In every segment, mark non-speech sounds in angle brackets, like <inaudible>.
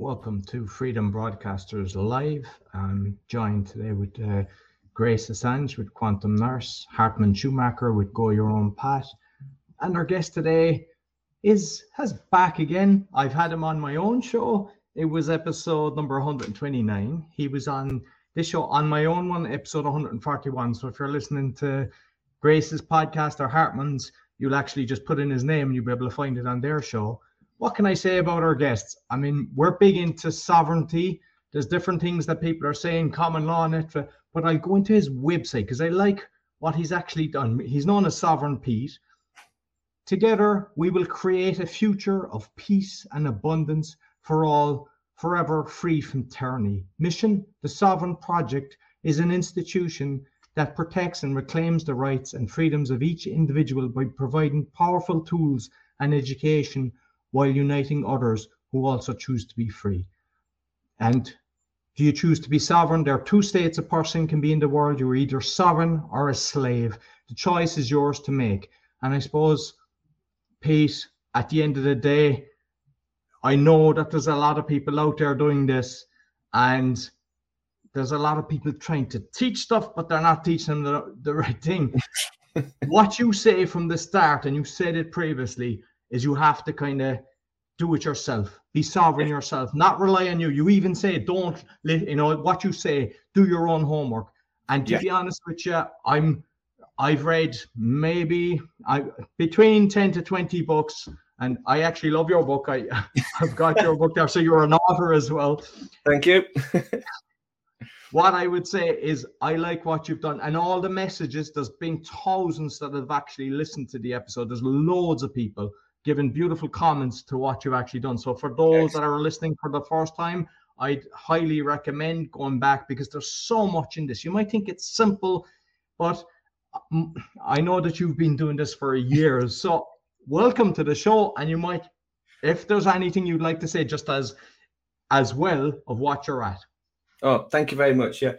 Welcome to Freedom Broadcasters Live. I'm joined today with uh, Grace Assange with Quantum Nurse, Hartman Schumacher with Go Your Own Path, and our guest today is has back again. I've had him on my own show. It was episode number 129. He was on this show on my own one, episode 141. So if you're listening to Grace's podcast or Hartman's, you'll actually just put in his name and you'll be able to find it on their show what can I say about our guests? I mean, we're big into sovereignty. There's different things that people are saying, common law and it, but I'll go into his website because I like what he's actually done. He's known as Sovereign Pete. Together, we will create a future of peace and abundance for all, forever free from tyranny. Mission The Sovereign Project is an institution that protects and reclaims the rights and freedoms of each individual by providing powerful tools and education while uniting others who also choose to be free. And do you choose to be sovereign? There are two states a person can be in the world. You're either sovereign or a slave. The choice is yours to make. And I suppose, Pete, at the end of the day, I know that there's a lot of people out there doing this, and there's a lot of people trying to teach stuff, but they're not teaching the, the right thing. <laughs> what you say from the start, and you said it previously, is you have to kind of do it yourself. Be sovereign yourself, not rely on you. You even say, don't, you know, what you say, do your own homework. And to yeah. be honest with you, I'm, I've read maybe I between 10 to 20 books, and I actually love your book. I, <laughs> I've got your book there, so you're an author as well. Thank you. <laughs> what I would say is I like what you've done and all the messages. There's been thousands that have actually listened to the episode. There's loads of people given beautiful comments to what you've actually done. So for those that are listening for the first time, I'd highly recommend going back because there's so much in this. You might think it's simple, but mm, I know that you've been doing this for years. So welcome to the show, and you might, if there's anything you'd like to say, just as as well of what you're at. Oh, thank you very much. Yeah,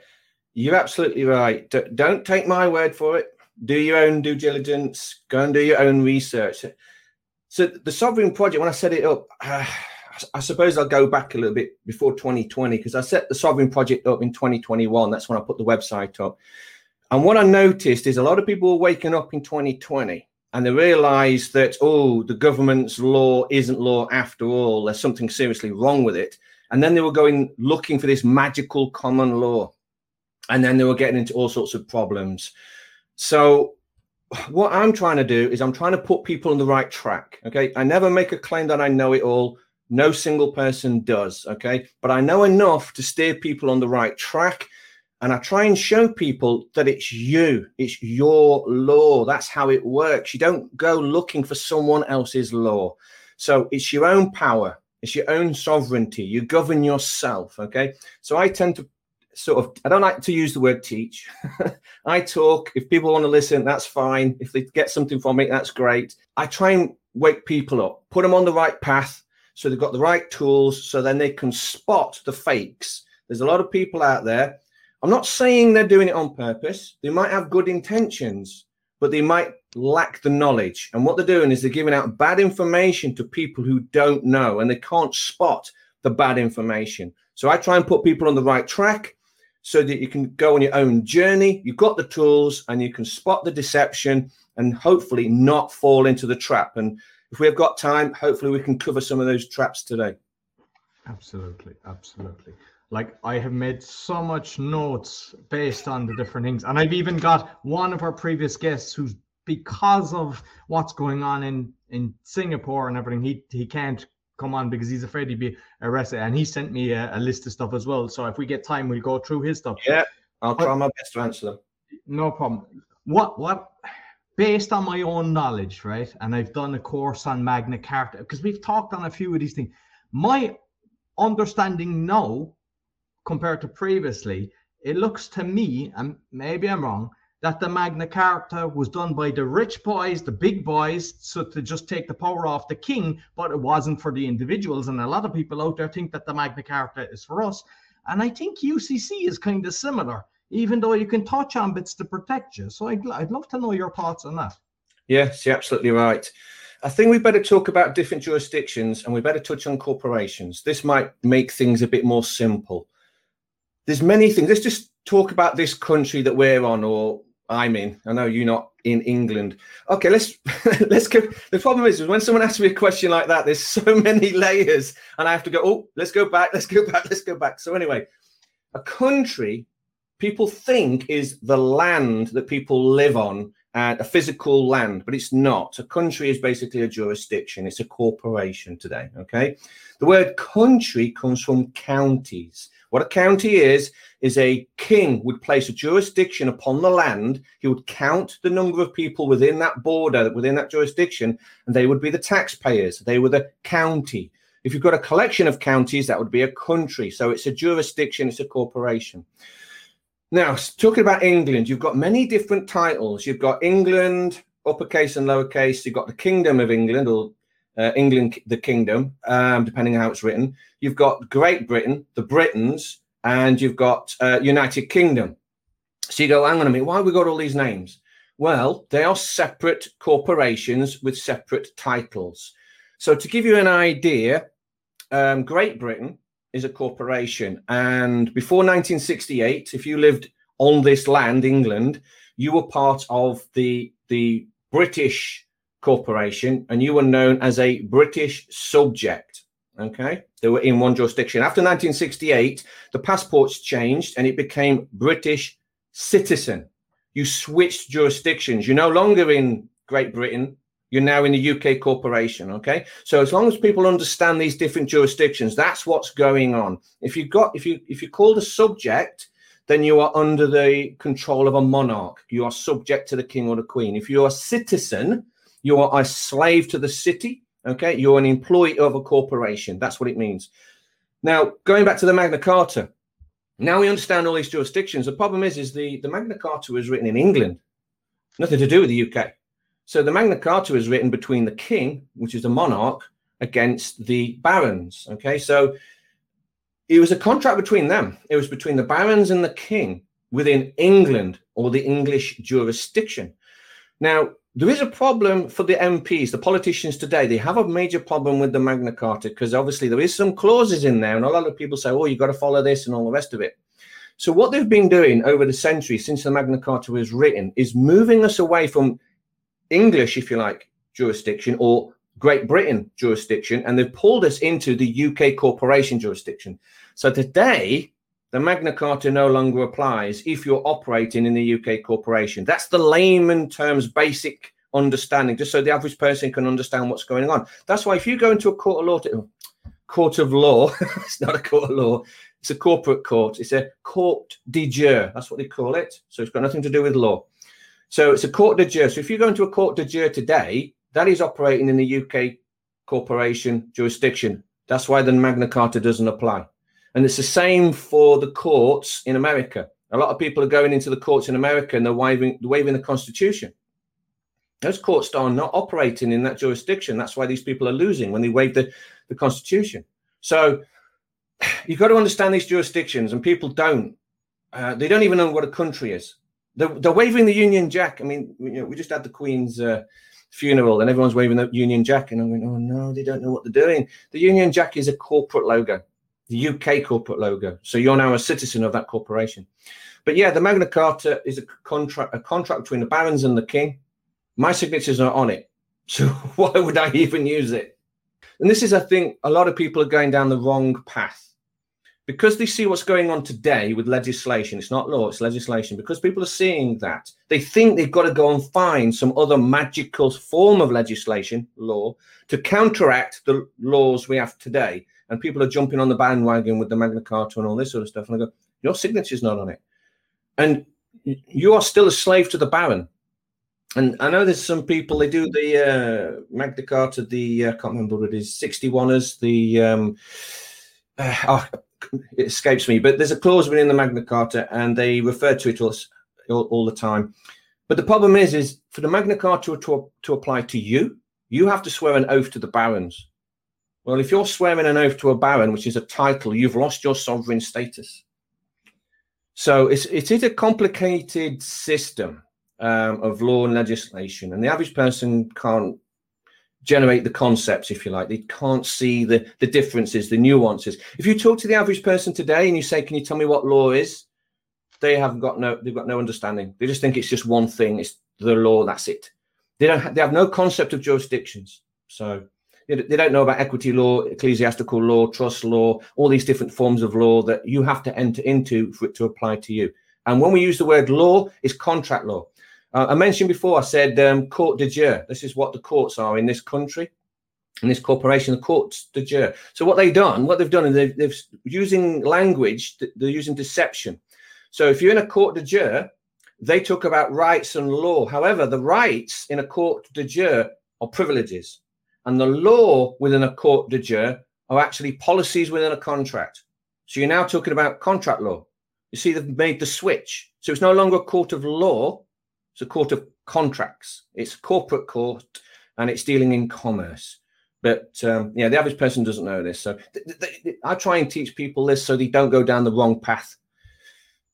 you're absolutely right. D- don't take my word for it. Do your own due diligence. Go and do your own research. So the Sovereign Project, when I set it up, <sighs> uh, I suppose I'll go back a little bit before 2020 because I set the Sovereign Project up in 2021. That's when I put the website up. And what I noticed is a lot of people were waking up in 2020 and they realized that, oh, the government's law isn't law after all. There's something seriously wrong with it. And then they were going looking for this magical common law. And then they were getting into all sorts of problems. So what I'm trying to do is I'm trying to put people on the right track. Okay. I never make a claim that I know it all. No single person does. Okay. But I know enough to steer people on the right track. And I try and show people that it's you, it's your law. That's how it works. You don't go looking for someone else's law. So it's your own power, it's your own sovereignty. You govern yourself. Okay. So I tend to sort of I don't like to use the word teach. <laughs> I talk. If people want to listen, that's fine. If they get something from it, that's great. I try and wake people up, put them on the right path so they've got the right tools so then they can spot the fakes. There's a lot of people out there. I'm not saying they're doing it on purpose. They might have good intentions, but they might lack the knowledge. And what they're doing is they're giving out bad information to people who don't know and they can't spot the bad information. So I try and put people on the right track so that you can go on your own journey. You've got the tools and you can spot the deception and hopefully not fall into the trap. And if we've got time, hopefully we can cover some of those traps today. Absolutely. Absolutely. Like I have made so much notes based on the different things. And I've even got one of our previous guests who's because of what's going on in in Singapore and everything, he he can't come on because he's afraid he'd be arrested. And he sent me a, a, list of stuff as well. So if we get time, we'll go through his stuff. Yeah, I'll try my best to answer them. No problem. What what based on my own knowledge, right? And I've done a course on Magna Carta because we've talked on a few of these things. My understanding now, compared to previously, it looks to me, and maybe I'm wrong, that the Magna Carta was done by the rich boys, the big boys, so to just take the power off the king, but it wasn't for the individuals. And a lot of people out there think that the Magna Carta is for us. And I think UCC is kind of similar, even though you can touch on bits to protect you. So I'd, I'd love to know your thoughts on that. Yes, you're absolutely right. I think we better talk about different jurisdictions and we better touch on corporations. This might make things a bit more simple. There's many things. Let's just talk about this country that we're on, or I'm in. I know you're not in England. Okay, let's <laughs> let's go. The problem is, is when someone asks me a question like that, there's so <laughs> many layers, and I have to go. Oh, let's go back. Let's go back. Let's go back. So anyway, a country people think is the land that people live on and a physical land, but it's not. A country is basically a jurisdiction, it's a corporation today. Okay. The word country comes from counties. What a county is, is a king would place a jurisdiction upon the land. He would count the number of people within that border, within that jurisdiction, and they would be the taxpayers. They were the county. If you've got a collection of counties, that would be a country. So it's a jurisdiction, it's a corporation. Now, talking about England, you've got many different titles. You've got England, uppercase and lowercase. You've got the Kingdom of England or uh, England, the Kingdom, um, depending on how it's written. You've got Great Britain, the Britons, and you've got uh, United Kingdom. So you go, hang on a minute, why we got all these names? Well, they are separate corporations with separate titles. So to give you an idea, um, Great Britain is a corporation. And before 1968, if you lived on this land, England, you were part of the, the British corporation and you were known as a British subject. Okay. They were in one jurisdiction. After 1968, the passports changed and it became British citizen. You switched jurisdictions. You're no longer in Great Britain you're now in the UK corporation. Okay. So as long as people understand these different jurisdictions, that's what's going on. If you've got, if you, if you're called a subject, then you are under the control of a monarch. You are subject to the king or the queen. If you're a citizen, you are a slave to the city. Okay. You're an employee of a corporation. That's what it means. Now, going back to the Magna Carta, now we understand all these jurisdictions. The problem is, is the, the Magna Carta was written in England, nothing to do with the UK. So the Magna Carta is written between the king, which is the monarch, against the barons. Okay, so it was a contract between them. It was between the barons and the king within England or the English jurisdiction. Now, there is a problem for the MPs, the politicians today. They have a major problem with the Magna Carta because obviously there is some clauses in there, and a lot of people say, "Oh, you've got to follow this" and all the rest of it. So what they've been doing over the centuries since the Magna Carta was written is moving us away from English, if you like, jurisdiction or Great Britain jurisdiction, and they've pulled us into the UK corporation jurisdiction. So today, the Magna Carta no longer applies if you're operating in the UK corporation. That's the layman terms basic understanding, just so the average person can understand what's going on. That's why if you go into a court of law, to, court of law, <laughs> it's not a court of law, it's a corporate court. It's a court de jure. That's what they call it. So it's got nothing to do with law. So it's a court de jure. So if you go into a court de jure today, that is operating in the UK corporation jurisdiction. That's why the Magna Carta doesn't apply. And it's the same for the courts in America. A lot of people are going into the courts in America and they're waiving, they're waiving the Constitution. Those courts are not operating in that jurisdiction. That's why these people are losing when they waive the, the Constitution. So <sighs> you've got to understand these jurisdictions, and people don't. Uh, they don't even know what a country is they're, they're waving the Union Jack. I mean, you know, we just had the Queen's uh, funeral and everyone's waving the Union Jack. And I'm going, oh no, they don't know what they're doing. The Union Jack is a corporate logo, the UK corporate logo. So you're now a citizen of that corporation. But yeah, the Magna Carta is a contract, a contract between the barons and the king. My signature's not on it. <laughs> So why would I even use it? And this is, I think, a lot of people are going down the wrong path because they see what's going on today with legislation, it's not law, it's legislation, because people are seeing that, they think they've got to go and find some other magical form of legislation, law, to counteract the laws we have today. And people are jumping on the bandwagon with the Magna Carta and all this sort of stuff. And I go, your signature's not on it. And you are still a slave to the Baron. And I know there's some people, they do the uh, Magna Carta, the, uh, I can't remember what it is, 61ers, the, um, uh, oh, it escapes me, but there's a clause within the Magna Carta, and they refer to it all, all, all, the time. But the problem is, is for the Magna Carta to, to apply to you, you have to swear an oath to the barons. Well, if you're swearing an oath to a baron, which is a title, you've lost your sovereign status. So it's, it is a complicated system um, of law and legislation, and the average person can't generate the concepts, if you like. They can't see the, the differences, the nuances. If you talk to the average person today and you say, Can you tell me what law is? They haven't got no they've got no understanding. They just think it's just one thing, it's the law, that's it. They don't have, they have no concept of jurisdictions. So they don't know about equity law, ecclesiastical law, trust law, all these different forms of law that you have to enter into for it to apply to you. And when we use the word law, it's contract law. Uh, I mentioned before, I said um, court de jure. This is what the courts are in this country, in this corporation, the courts de jure. So what they've done, what they've done is they've, they've using language, they're using deception. So if you're in a court de jure, they talk about rights and law. However, the rights in a court de jure are privileges, and the law within a court de jure are actually policies within a contract. So you're now talking about contract law. You see, they've made the switch. So it's no longer a court of law, it's a court of contracts. It's a corporate court and it's dealing in commerce. But um, yeah, the average person doesn't know this. So th- th- th- I try and teach people this so they don't go down the wrong path.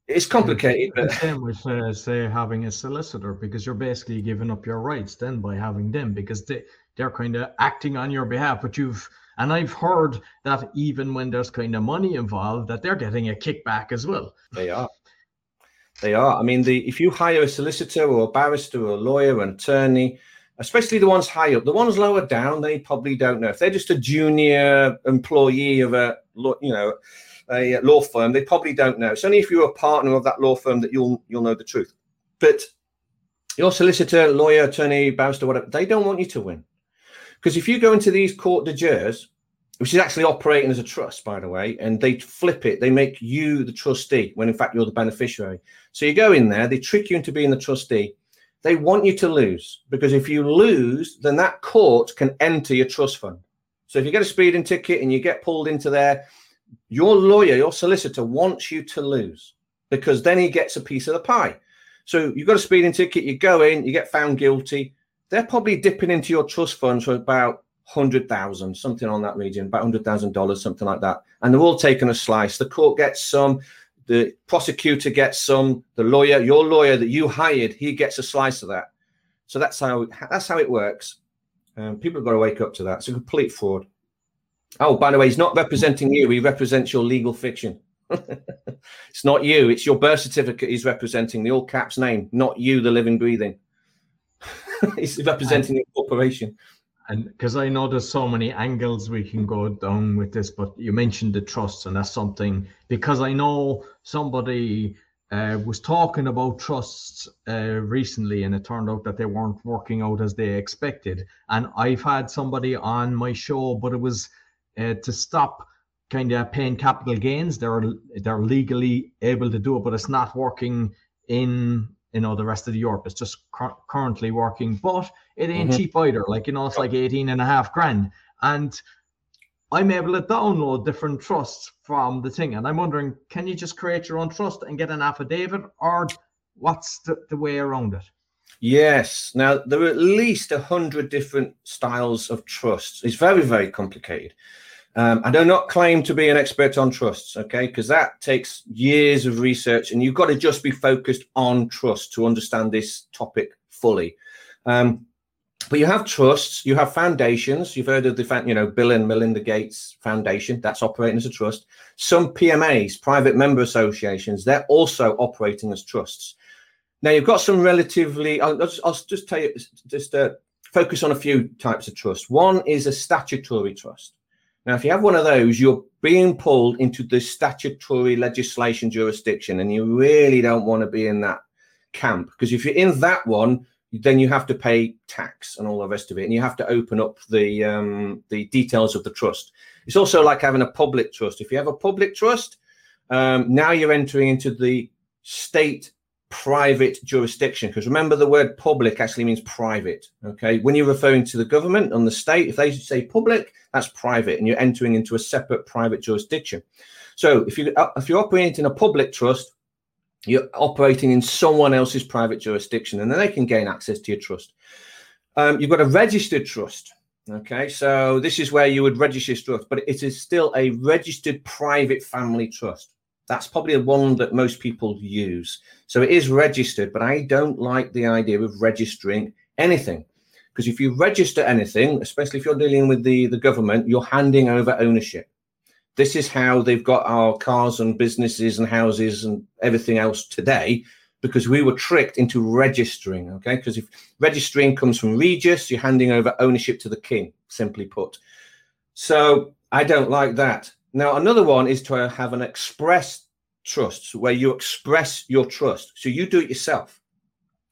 It's complicated. But... Same with, uh, say, having a solicitor because you're basically giving up your rights then by having them because they, they're kind of acting on your behalf. But you've, and I've heard that even when there's kind of money involved, that they're getting a kickback as well. They are. They are. I mean, the if you hire a solicitor or a barrister or a lawyer, an attorney, especially the ones high up, the ones lower down, they probably don't know. If they're just a junior employee of a you know a law firm, they probably don't know. It's only if you're a partner of that law firm that you'll you'll know the truth. But your solicitor, lawyer, attorney, barrister, whatever, they don't want you to win. Because if you go into these court de jures, which is actually operating as a trust, by the way, and they flip it. They make you the trustee when in fact you're the beneficiary. So you go in there, they trick you into being the trustee. They want you to lose because if you lose, then that court can enter your trust fund. So if you get a speeding ticket and you get pulled into there, your lawyer, your solicitor wants you to lose because then he gets a piece of the pie. So you've got a speeding ticket, you go in, you get found guilty. They're probably dipping into your trust funds for about hundred thousand, something on that region, about hundred thousand dollars, something like that. And they're all taking a slice. The court gets some, the prosecutor gets some, the lawyer, your lawyer that you hired, he gets a slice of that. So that's how that's how it works. Um, people have got to wake up to that. It's a complete fraud. Oh, by the way, he's not representing you. He represents your legal fiction. <laughs> it's not you. It's your birth certificate he's representing, the all caps name, not you, the living, breathing. <laughs> he's representing a corporation and because I know there's so many angles we can go down with this, but you mentioned the trusts, and that's something because I know somebody uh, was talking about trusts uh, recently, and it turned out that they weren't working out as they expected. And I've had somebody on my show, but it was uh, to stop kind of paying capital gains. They're they're legally able to do it, but it's not working in you know the rest of Europe. It's just currently working, but it ain't mm-hmm. cheap either. Like you know, it's like 18 and a half grand, and I'm able to download different trusts from the thing. And I'm wondering, can you just create your own trust and get an affidavit, or what's the, the way around it? Yes. Now there are at least a hundred different styles of trusts. It's very, very complicated. Um, I do not claim to be an expert on trusts, okay, because that takes years of research, and you've got to just be focused on trust to understand this topic fully. Um, but you have trusts, you have foundations. You've heard of the, you know, Bill and Melinda Gates Foundation. That's operating as a trust. Some PMAs, private member associations, they're also operating as trusts. Now you've got some relatively. I'll, I'll just tell you, just uh, focus on a few types of trust. One is a statutory trust. Now, if you have one of those, you're being pulled into the statutory legislation jurisdiction, and you really don't want to be in that camp because if you're in that one, then you have to pay tax and all the rest of it, and you have to open up the um, the details of the trust. It's also like having a public trust. If you have a public trust, um, now you're entering into the state private jurisdiction because remember the word public actually means private okay? When you're referring to the government and the state if they say public that's private and you're entering into a separate private jurisdiction. So if you uh, if you're operating in a public trust you're operating in someone else's private jurisdiction and then they can gain access to your trust. Um, you've got a registered trust okay? So this is where you would register trust but it is still a registered private family trust that's probably the one that most people use. So it is registered, but I don't like the idea of registering anything Because if you register anything, especially if you're dealing with the, the government, you're handing over ownership. This is how they've got our cars and businesses and houses and everything else today because we were tricked into registering. Okay. Because if registering comes from Regis, you're handing over ownership to the king, simply put. So I don't like that. Now, another one is to have an express trust where you express your trust. So you do it yourself.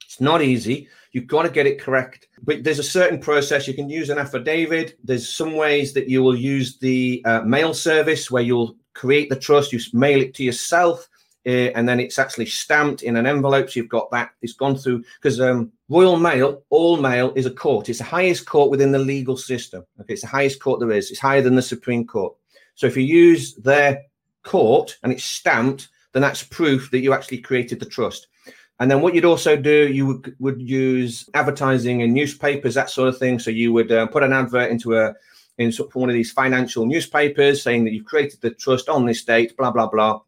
It's not easy. You've got to get it correct. But there's a certain process. You can use an affidavit. There's some ways that you will use the uh, mail service where you'll create the trust. You mail it to yourself. Uh, and then it's actually stamped in an envelope. So you've got that. It's gone through because um, Royal Mail, all mail is a court. It's the highest court within the legal system. Okay, it's the highest court there is. It's higher than the Supreme Court. So if you use their court and it's stamped, then that's proof that you actually created the trust. And then what you'd also do, you would, would use advertising in newspapers, that sort of thing. So you would uh, put an advert into a in one of these financial newspapers saying that you've created the trust on this date, blah blah blah,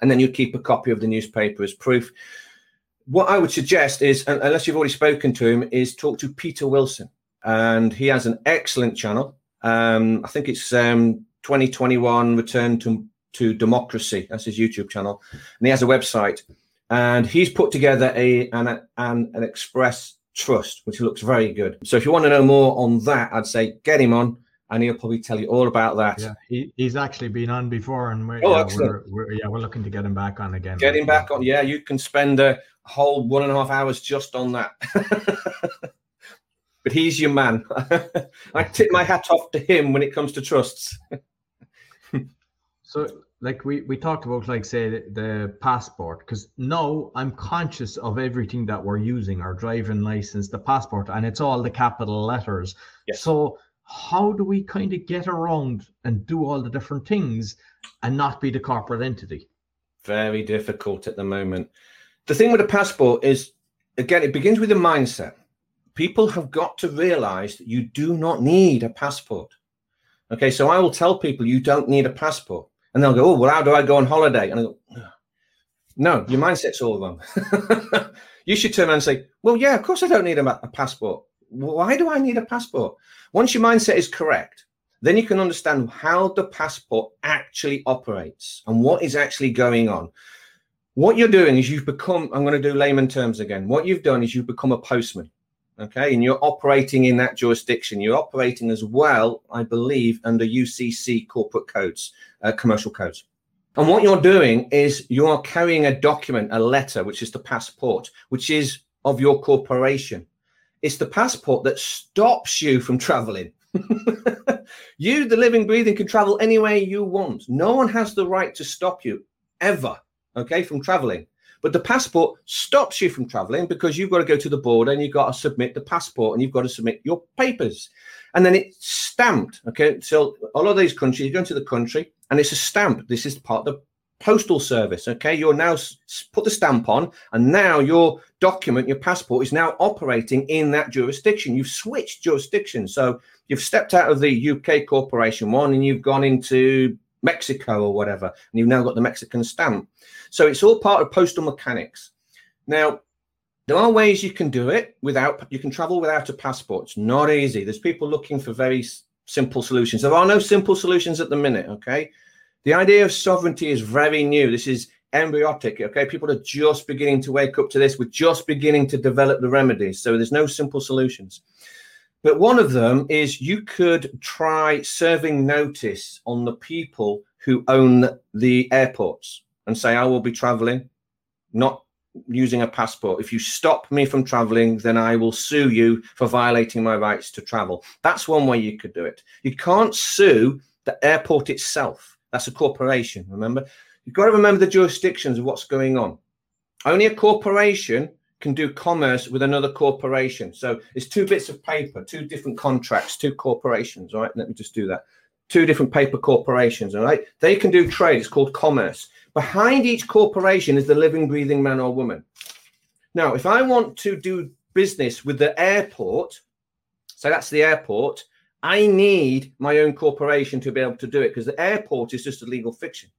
and then you'd keep a copy of the newspaper as proof. What I would suggest is, unless you've already spoken to him, is talk to Peter Wilson, and he has an excellent channel. Um, I think it's um, 2021 Return to to Democracy. That's his YouTube channel, and he has a website. And he's put together a an, an, an express trust which looks very good. So if you want to know more on that i'd say get him on and he'll probably tell you all about that. Yeah he, he's actually been on before and we're, oh, yeah, we're, we're, yeah we're looking to get him back on again. Get him back on. Yeah you can spend a whole one and a half hours just on that <laughs> but he's your man. <laughs> I tip my hat off to him when it comes to trusts. So like we we talked about like say the, the passport because now i'm conscious of everything that we're using our driving license the passport and it's all the capital letters. Yes. so how do we kind of get around and do all the different things and not be the corporate entity? Very difficult at the moment. The thing with a passport is again it begins with a mindset people have got to realize that you do not need a passport okay so i will tell people you don't need a passport and they'll go, oh, well, how do I go on holiday? And I go, no, your mindset's all wrong. <laughs> you should turn around and say, well, yeah, of course I don't need a, a passport. Why do I need a passport? Once your mindset is correct, then you can understand how the passport actually operates and what is actually going on. What you're doing is you've become, I'm going to do layman terms again. What you've done is you've become a postman okay and you're operating in that jurisdiction. You're operating as well i believe under ucc corporate codes uh, commercial codes. And what you're doing is you are carrying a document a letter which is the passport which is of your corporation. It's the passport that stops you from traveling. <laughs> You the living breathing can travel anywhere you want. No one has the right to stop you ever okay from traveling but the passport stops you from traveling because you've got to go to the border and you've got to submit the passport and you've got to submit your papers. And then it's stamped. Okay. So all of these countries, you go into the country and it's a stamp. This is part of the postal service. Okay. You're now put the stamp on, and now your document, your passport is now operating in that jurisdiction. You've switched jurisdiction. So you've stepped out of the UK corporation one and you've gone into Mexico or whatever, and you've now got the Mexican stamp. So it's all part of postal mechanics. Now, there are ways you can do it without, you can travel without a passport. It's not easy. There's people looking for very simple solutions. There are no simple solutions at the minute, okay? The idea of sovereignty is very new. This is embryotic, okay? People are just beginning to wake up to this. We're just beginning to develop the remedies. So there's no simple solutions. But one of them is you could try serving notice on the people who own the airports and say, I will be traveling, not using a passport. If you stop me from traveling, then I will sue you for violating my rights to travel. That's one way you could do it. You can't sue the airport itself. That's a corporation, remember? You've got to remember the jurisdictions of what's going on. Only a corporation can do commerce with another corporation. So it's two bits of paper, two different contracts, two corporations. All right, let me just do that. Two different paper corporations. All right, they can do trade. It's called commerce. Behind each corporation is the living, breathing man or woman. Now, if I want to do business with the airport, so that's the airport, I need my own corporation to be able to do it because the airport is just a legal fiction.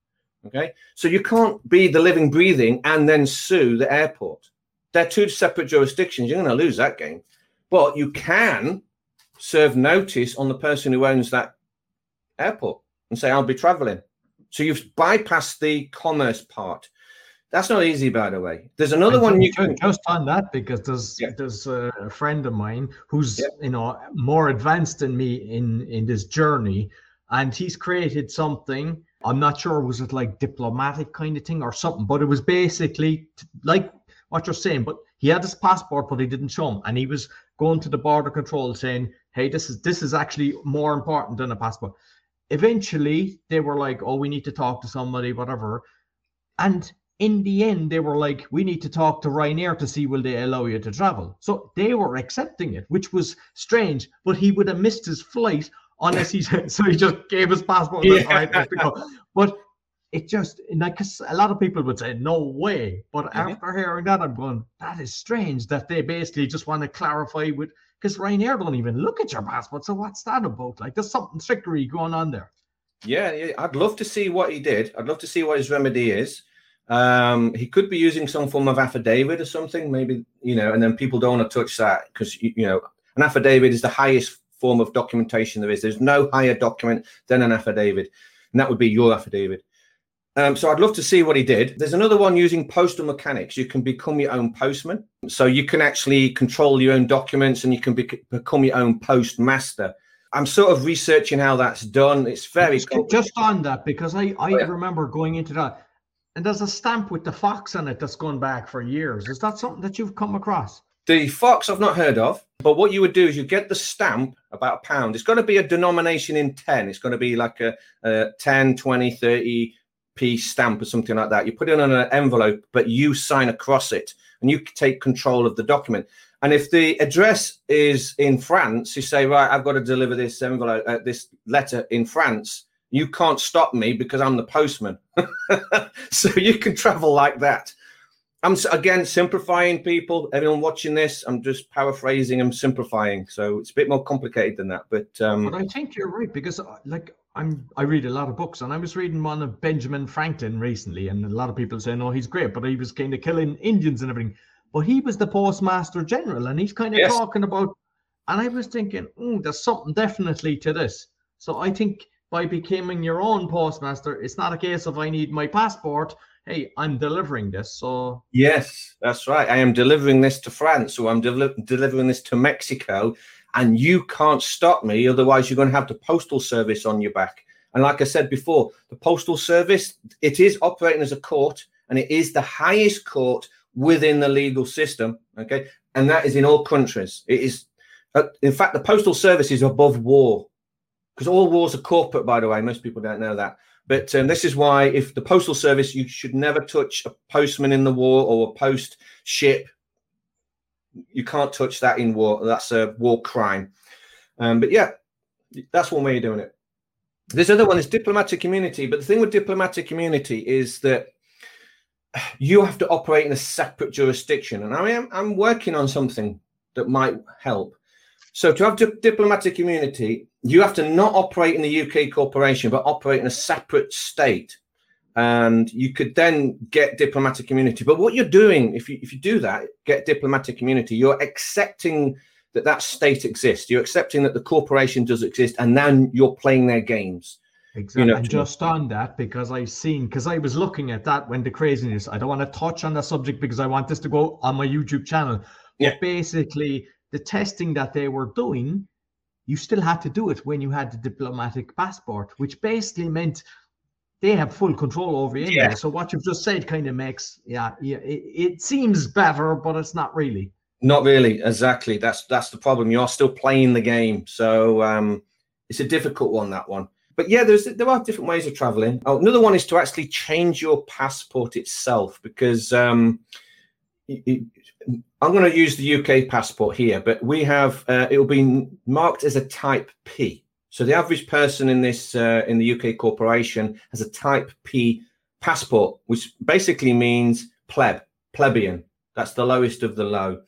Okay, so you can't be the living, breathing and then sue the airport. They're two separate jurisdictions. You're going to lose that game. but you can serve notice on the person who owns that airport and say, I'll be traveling. So you've bypassed the commerce part. That's not easy, by the way. There's another And one you can. just on that because there's Yeah. there's a, a friend of mine who's Yeah. you know more advanced than me in in this journey, and he's created something. I'm not sure was it like diplomatic kind of thing or something, but it was basically like what you're saying. But he had his passport, but he didn't show him, and he was going to the border control saying, "Hey, this is this is actually more important than a passport." Eventually, they were like, "Oh, we need to talk to somebody, whatever," and in the end, they were like, we need to talk to Ryanair to see will they allow you to travel. So they were accepting it, which was strange. But he would have missed his flight unless he <laughs> so he just gave his passport. Yeah. "All right, I have to go." But it just like 'cause a lot of people would say no way. But Mhm. after hearing that, I'm going, that is strange that they basically just want to clarify with because Ryanair don't even look at your passport. So what's that about? Like there's something trickery going on there. Yeah, yeah, I'd love to see what he did. I'd love to see what his remedy is. Um, he could be using some form of affidavit or something, maybe, you know, and then people don't want to touch that because, you, you know, an affidavit is the highest form of documentation there is. There's no higher document than an affidavit, and that would be your affidavit. Um, so I'd love to see what he did. There's another one using postal mechanics. You can become your own postman. So you can actually control your own documents and you can bec become your own postmaster. I'm sort of researching how that's done. It's very Just- just on that because I I Oh, yeah. remember going into that, and there's a stamp with the fox on it that's gone back for years. Is that something that you've come across? The Fox I've not heard of, but what you would do is you get the stamp about a pound. It's going to be a denomination in 10. It's going to be like a, a 10, 20, 30 p stamp or something like that. You put it on an envelope, but you sign across it and you take control of the document. And if the address is in France, you say, right, I've got to deliver this envelope, uh, this letter in France. You can't stop me because I'm the postman. <laughs> so you can travel like that. I'm again simplifying people. Everyone watching this, I'm just paraphrasing and simplifying. So it's a bit more complicated than that. But um, But I think you're right because uh, like I'm I read a lot of books and I was reading one of Benjamin Franklin recently, and a lot of people say no, he's great, but he was kind of killing Indians and everything. But he was the postmaster general, and he's kind of Yes. talking about. And I was thinking, mm, there's something definitely to this. So I think by becoming your own postmaster, it's not a case of I need my passport. Hey, I'm delivering this. So yes, that's right. I am delivering this to France or I'm deli- delivering this to Mexico, and you can't stop me. Otherwise, you're going to have the postal service on your back. And like I said before, the postal service it is operating as a court, and it is the highest court within the legal system. Okay, and that is in all countries. It is, uh, in fact, the postal service is above war because all wars are corporate. By the way, most people don't know that. But um, this is why, if the postal service, you should never touch a postman in the war or a post ship. You can't touch that in war. That's a war crime. Um, but yeah, that's one way of doing it. This other one is diplomatic immunity. But the thing with diplomatic immunity is that you have to operate in a separate jurisdiction. And I am I'm working on something that might help. So to have di- diplomatic immunity, you have to not operate in the UK corporation, but operate in a separate state. And you could then get diplomatic immunity. But what you're doing, if you if you do that, get diplomatic immunity, you're accepting that that state exists. You're accepting that the corporation does exist, and then you're playing their games. Exactly. know, and just on that, because I've seen, because I was looking at that when the craziness, I don't want to touch on the subject because I want this to go on my YouTube channel. But Yeah. basically, the testing that they were doing, you still had to do it when you had the diplomatic passport, which basically meant they have full control over you. Yeah. So what you've just said kind of makes, yeah, yeah, it, it seems better, but it's not really. Not really, exactly. That's that's the problem. You're still playing the game, so um, it's a difficult one. That one, but yeah, there's there are different ways of traveling. Oh, another one is to actually change your passport itself because um, y- I'm going to use the UK passport here, but we have uh, it will be marked as a Type P. So the average person in this uh, in the UK corporation has a Type P passport, which basically means pleb, plebeian. That's the lowest of the low.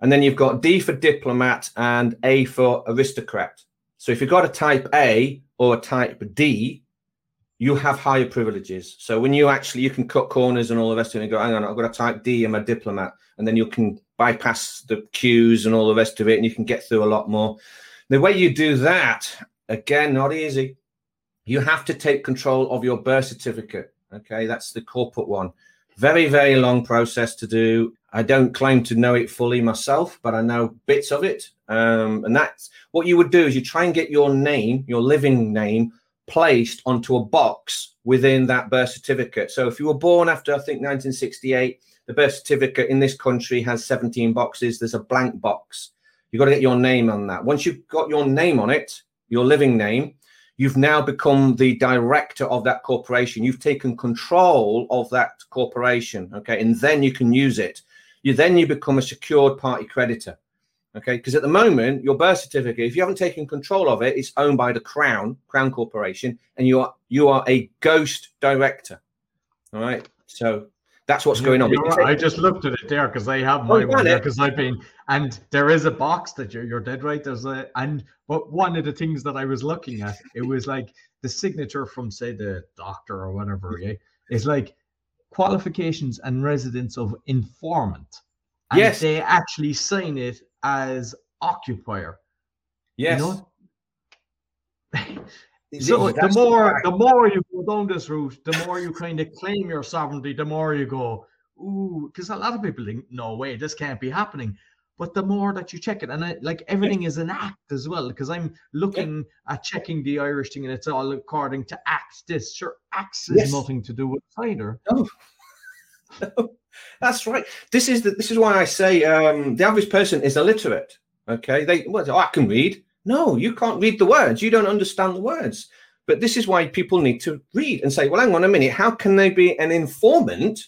And then you've got D for diplomat and A for aristocrat. So if you've got a type A or a type D, you have higher privileges. So when you actually you can cut corners and all the rest of it and go, hang on, I've got a type D, I'm a diplomat, and then you can bypass the queues and all the rest of it, and you can get through a lot more. The way you do that, again, not easy. You have to take control of your birth certificate. Okay, that's the corporate one. Very, very long process to do. I don't claim to know it fully myself, but I know bits of it. Um, and that's what you would do is you try and get your name, your living name, placed onto a box within that birth certificate. So if you were born after, I think, 1968, the birth certificate in this country has 17 boxes. There's a blank box. You've got to get your name on that. Once you've got your name on it, your living name, you've now become the director of that corporation. You've taken control of that corporation. Okay. And then you can use it. You then you become a secured party creditor. Okay, because at the moment, your birth certificate, if you haven't taken control of it, it's owned by the Crown, Crown Corporation, and you are you are a ghost director. All right. So that's what's going on. Right. I just looked at it there because I have oh, my oh, one there because I've been and there is a box that you're you're dead right. There's a and but one of the things that I was looking at, it was like the signature from say the doctor or whatever, yeah, is like qualifications and residence of informant. And yes. they actually sign it as occupier. Yes. You know? <laughs> so the more the more you down this route, the more you kind of claim your sovereignty, the more you go, ooh, because a lot of people think, no way, this can't be happening. But the more that you check it, and I, like everything yeah. is an act as well, because I'm looking yeah. at checking the Irish thing, and it's all according to acts. This sure acts has nothing to do with either. No. <laughs> no. That's right. This is the, this is why I say um, the average person is illiterate. Okay, they well, oh, I can read. No, you can't read the words. You don't understand the words. But this is why people need to read and say, well, hang on a minute. How can they be an informant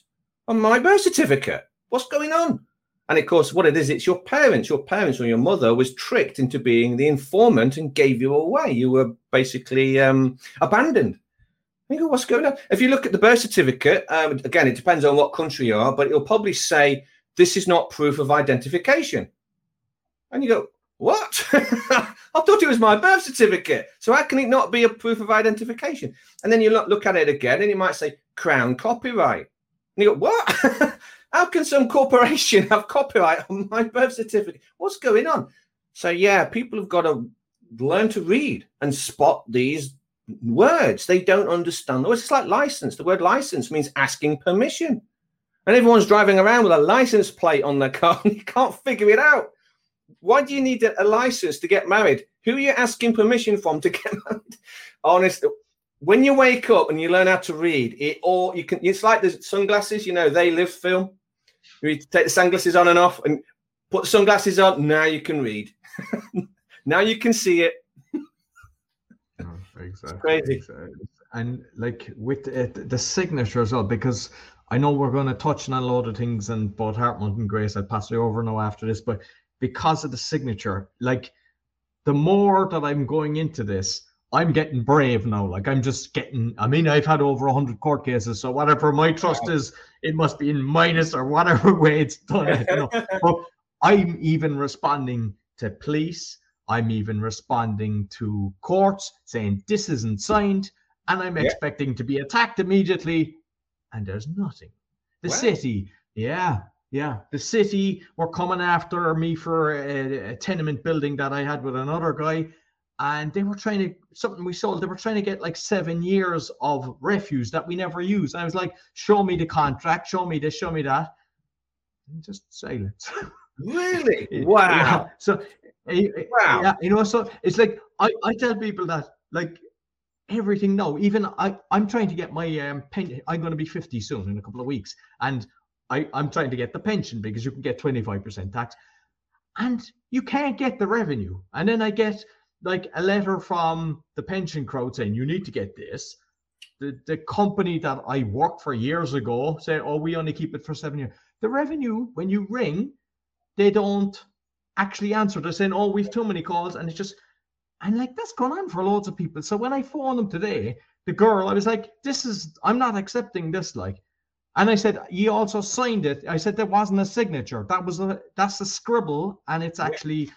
on my birth certificate? What's going on? And of course, what it is, it's your parents. Your parents or your mother was tricked into being the informant and gave you away. You were basically um, abandoned. I go, what's going on? If you look at the birth certificate, um, again, it depends on what country you are, but it'll probably say this is not proof of identification. And you go, what? <laughs> I thought it was my birth certificate. So how can it not be a proof of identification? And then you look, at it again and it might say Crown copyright. And you go, what? <laughs> how can some corporation have copyright on my birth certificate? What's going on? So yeah, people have got to learn to read and spot these words. They don't understand. It's like license. The word license means asking permission. And everyone's driving around with a license plate on their car <laughs> and you can't figure it out. Why do you need a license to get married? Who are you asking permission from to <laughs> get married? Honestly, when you wake up and you learn how to read, it all you can. It's like the sunglasses, you know, they live film. You take the sunglasses on and off, and put the sunglasses on. Now you can read. <laughs> now you can see it <laughs> exactly. crazy. Exactly. And like with uh, it, the signature as well, because I know we're going to touch on a lot of things and both Hartmut and Grace. I'll pass it over now after this, but because of the signature, like the more that I'm going into this, I'm getting brave now. Like I'm just getting. I mean, I've had over hundred court cases, so whatever my trust is, it must be in minus or whatever <laughs> way it's done. You know? <laughs> but I'm even responding to police. I'm even responding to courts saying this isn't signed, and I'm yeah. expecting to be attacked immediately, and there's nothing. The city, yeah, yeah, the city were coming after me for a, a, tenement building that I had with another guy, and they were trying to something we sold. They were trying to get like seven years of refuse that we never used. I was like, "Show me the contract, show me this, show me that," and just silence. Really? <laughs> Wow. Yeah. So Wow. Yeah, you know, so it's like I, I tell people that like everything now, even I, I'm trying to get my um pen I'm gonna be 50 soon in a couple of weeks. And I, I'm trying to get the pension because you can get 25% tax. And you can't get the revenue. And then I get like a letter from the pension crowd saying you need to get this. The the company that I worked for years ago say, oh, we only keep it for seven years. The revenue, when you ring, they don't actually answer. They're saying, "Oh, we've too many calls," and it's just, and like that's gone on for loads of people. So when I phoned them today, the girl, I was like, "This is, I'm not accepting this." Like, and I said, "You also signed it." I said there wasn't a signature. That was a, that's a scribble, and it's actually.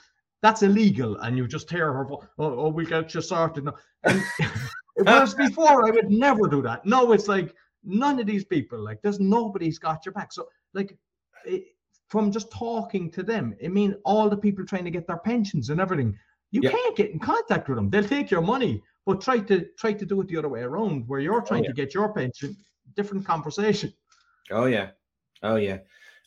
That's illegal, and you just hear her. Oh, oh we got you sorted. And, <laughs> Whereas before, I would never do that. No, it's like none of these people, like, there's nobody's got your back. So, like, it, from just talking to them, I mean, all the people trying to get their pensions and everything, you yep. can't get in contact with them. They'll take your money, but try to try to do it the other way around, where you're oh, trying oh, yeah. to get your pension. Different conversation. Oh yeah, oh yeah.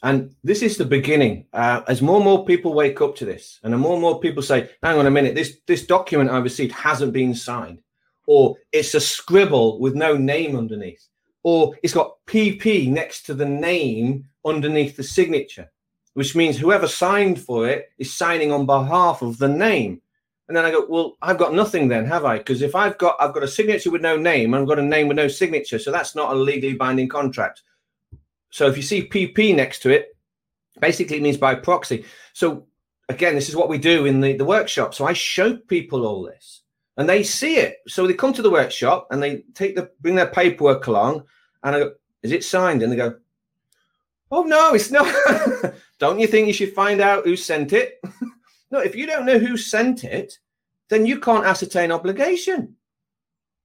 And this is the beginning. Uh, as more and more people wake up to this, and more and more people say, "Hang on a minute, this this document I received hasn't been signed," or it's a scribble with no name underneath, or it's got PP next to the name underneath the signature, which means whoever signed for it is signing on behalf of the name. And then I go, well, I've got nothing then, have I? Because if I've got I've got a signature with no name, I've got a name with no signature, so that's not a legally binding contract. So if you see PP next to it, basically it means by proxy. So again, this is what we do in the, the workshop. So I show people all this and they see it. So they come to the workshop and they take the bring their paperwork along and I go, is it signed? And they go, Oh no, it's not. <laughs> don't you think you should find out who sent it? <laughs> no, if you don't know who sent it, then you can't ascertain obligation.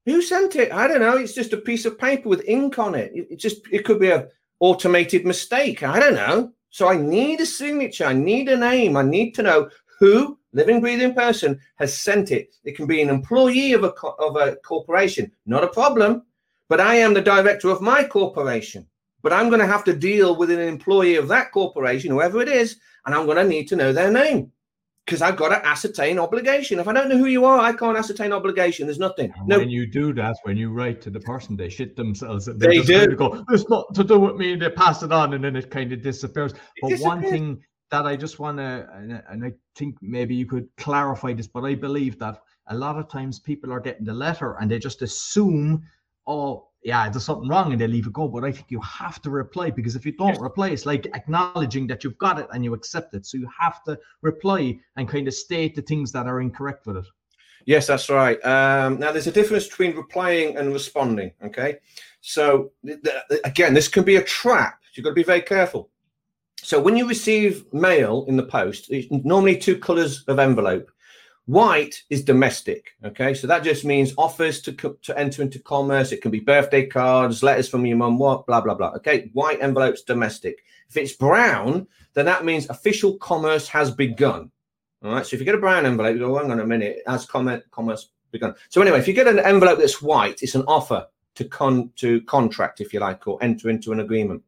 Who sent it? I don't know. It's just a piece of paper with ink on it. It, just it could be a automated mistake. I don't know. So I need a signature. I need a name. I need to know who living, breathing person has sent it. It can be an employee of a of a corporation, not a problem. But I am the director of my corporation. But I'm going to have to deal with an employee of that corporation, whoever it is, and I'm going to need to know their name because I've got to ascertain obligation. If I don't know who you are, I can't ascertain obligation. There's nothing. And no. When you do that, when you write to the person, they shit themselves. They, they do. Go, "It's not to do with me." They pass it on, and then it kind of disappears. But disappears. one thing that I just want to, and I think maybe you could clarify this, but I believe that a lot of times people are getting the letter and they just assume, oh, yeah, there's something wrong and they leave it go. But I think you have to reply because if you don't yes. reply, it's like acknowledging that you've got it and you accept it. So you have to reply and kind of state the things that are incorrect with it. Yes, that's right. Um, now, there's a difference between replying and responding. Okay. So, th- th- again, this can be a trap. You've got to be very careful. So, when you receive mail in the post, it's normally two colors of envelope. White is domestic. Okay, so that just means offers to to enter into commerce. It can be birthday cards, letters from your mum, what, blah blah blah. Okay, white envelopes domestic. If it's brown, then that means official commerce has begun. All right. So if you get a brown envelope, you go, hang on a minute, has commerce commerce begun? So anyway, if you get an envelope that's white, it's an offer to con to contract, if you like, or enter into an agreement.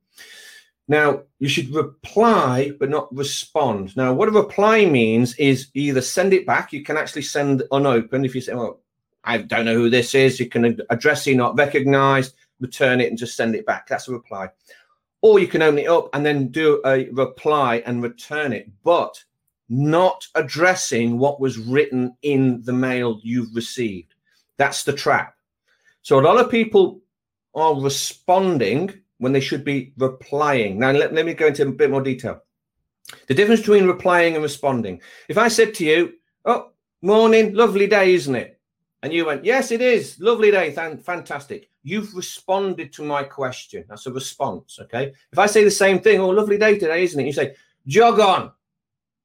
Now, you should reply but not respond. Now, what a reply means is either send it back, you can actually send unopened. If you say, well, I don't know who this is, you can address it not recognized, return it and just send it back. That's a reply. Or you can open it up and then do a reply and return it, but not addressing what was written in the mail you've received. That's the trap. So a lot of people are responding when they should be replying. Now, let, let me go into a bit more detail. The difference between replying and responding. If I said to you, Oh, morning, lovely day, isn't it? And you went, Yes, it is. Lovely day. Th- fantastic. You've responded to my question. That's a response. Okay. If I say the same thing, Oh, lovely day today, isn't it? You say, Jog on.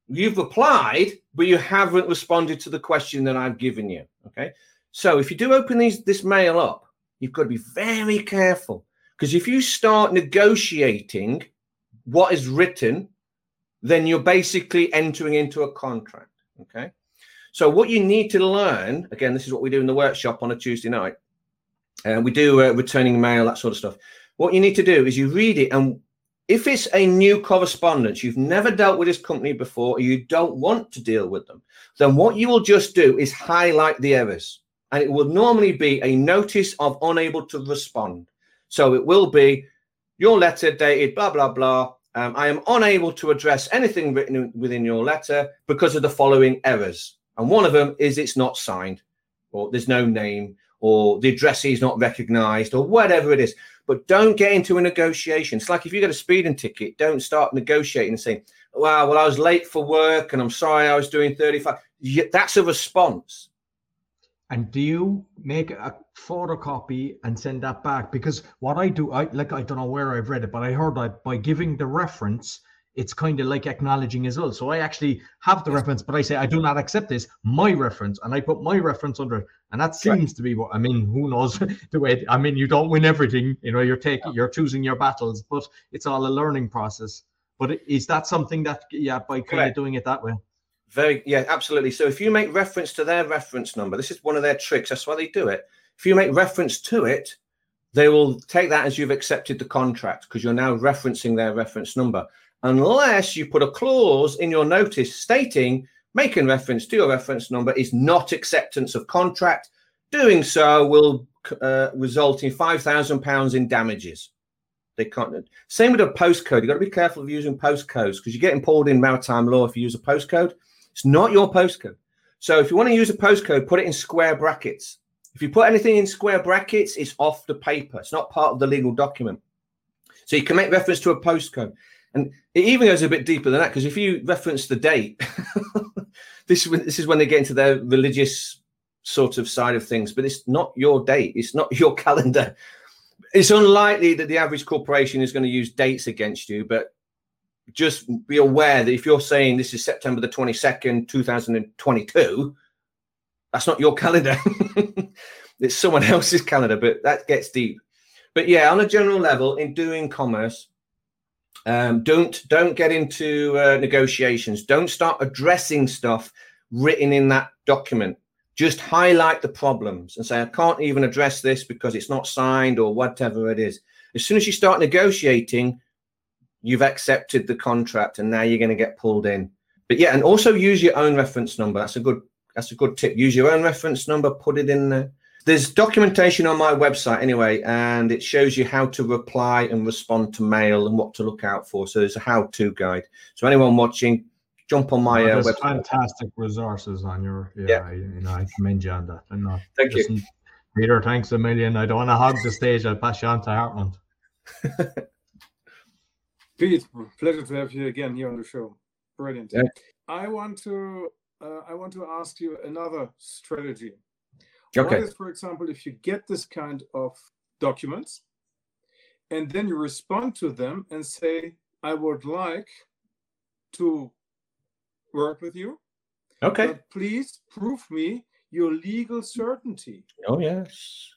You've replied, but you haven't responded to the question that I've given you. Okay. So if you do open these this mail up, you've got to be very careful because if you start negotiating what is written, then you're basically entering into a contract. Okay. So what you need to learn, again, this is what we do in the workshop on a Tuesday night. And uh, we do uh, returning mail, that sort of stuff. What you need to do is you read it, and if it's a new correspondence, you've never dealt with this company before, or you don't want to deal with them, then what you will just do is highlight the errors, and it will normally be a notice of unable to respond. So it will be your letter dated blah, blah, blah. Um, I am unable to address anything written within your letter because of the following errors. And one of them is it's not signed, or there's no name, or the addressee is not recognized, or whatever it is. But don't get into a negotiation. It's like if you get a speeding ticket, don't start negotiating and saying, wow, well, I was late for work and I'm sorry I was doing 35. That's a response. And do you make a photocopy and send that back? Because what I do, I like, I don't know where I've read it, but I heard that by giving the reference, it's kind of like acknowledging as well. So I actually have the reference, but I say I do not accept this, my reference, and I put my reference under it. And that seems right. to be what I mean. Who knows <laughs> the way? I mean, you don't win everything. You know, you're taking, you're choosing your battles, but it's all a learning process. But is that something that, yeah, by kind Correct. of doing it that way? Very, yeah, absolutely. So if you make reference to their reference number, this is one of their tricks. That's why they do it. If you make reference to it, they will take that as you've accepted the contract because you're now referencing their reference number unless you put a clause in your notice stating making reference to your reference number is not acceptance of contract. Doing so will uh, result in £5,000 in damages. They can't. Same with a postcode. You've got to be careful of using postcodes because you're getting pulled in maritime law if you use a postcode. It's not your postcode. So if you want to use a postcode, put it in square brackets. If you put anything in square brackets, it's off the paper. It's not part of the legal document. So you can make reference to a postcode. And it even goes a bit deeper than that because if you reference the date, <laughs> this, this is when they get into their religious sort of side of things, but it's not your date, it's not your <laughs> calendar. It's unlikely that the average corporation is going to use dates against you, but just be aware that if you're saying this is September the 22nd, 2022, that's not your <laughs> calendar. <laughs> it's someone <laughs> else's calendar, but that gets deep. But yeah, on a general level, in doing commerce, um, don't don't get into uh, negotiations. Don't start addressing stuff written in that document. Just highlight the problems and say, I can't even address this because it's not signed or whatever it is. As soon as you start negotiating, you've accepted the contract and now you're going to get pulled in. But yeah, and also use your own reference number. That's a good that's a good tip. Use your own reference number, put it in there there's documentation on my website anyway, and it shows you how to reply and respond to mail and what to look out for. So there's a how-to guide. So anyone watching, jump on my oh, uh, website. Fantastic resources on your yeah. yeah. I, you know, I commend you on that. And not, Thank listen, you, Peter. Thanks a million. I don't want to hog the stage. I'll pass you on to Hartmut. <laughs> Pete, pleasure to have you again here on the show. Brilliant. Yeah. I want to uh, I want to ask you another strategy Okay. One is, for example, if you get this kind of documents and then you respond to them and say, I would like to work with you. Okay. please prove me your legal certainty. Oh, yes.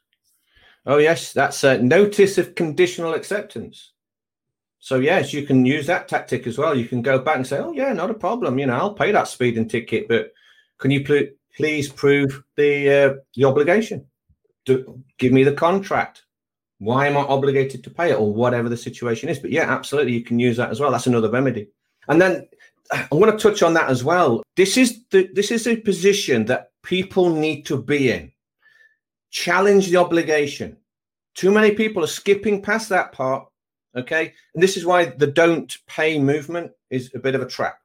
Oh, yes. That's a notice of conditional acceptance. So, yes, you can use that tactic as well. You can go back and say, oh, yeah, not a problem. You know, I'll pay that speeding ticket, but can you pl- please prove the uh, the obligation. Do, give me the contract. Why am I obligated to pay it, or whatever the situation is? But yeah, absolutely, you can use that as well. That's another remedy. And then I want to touch on that as well. This is the this is a position that people need to be in. Challenge the obligation. Too many people are skipping past that part. Okay, and this is why the don't pay movement is a bit of a trap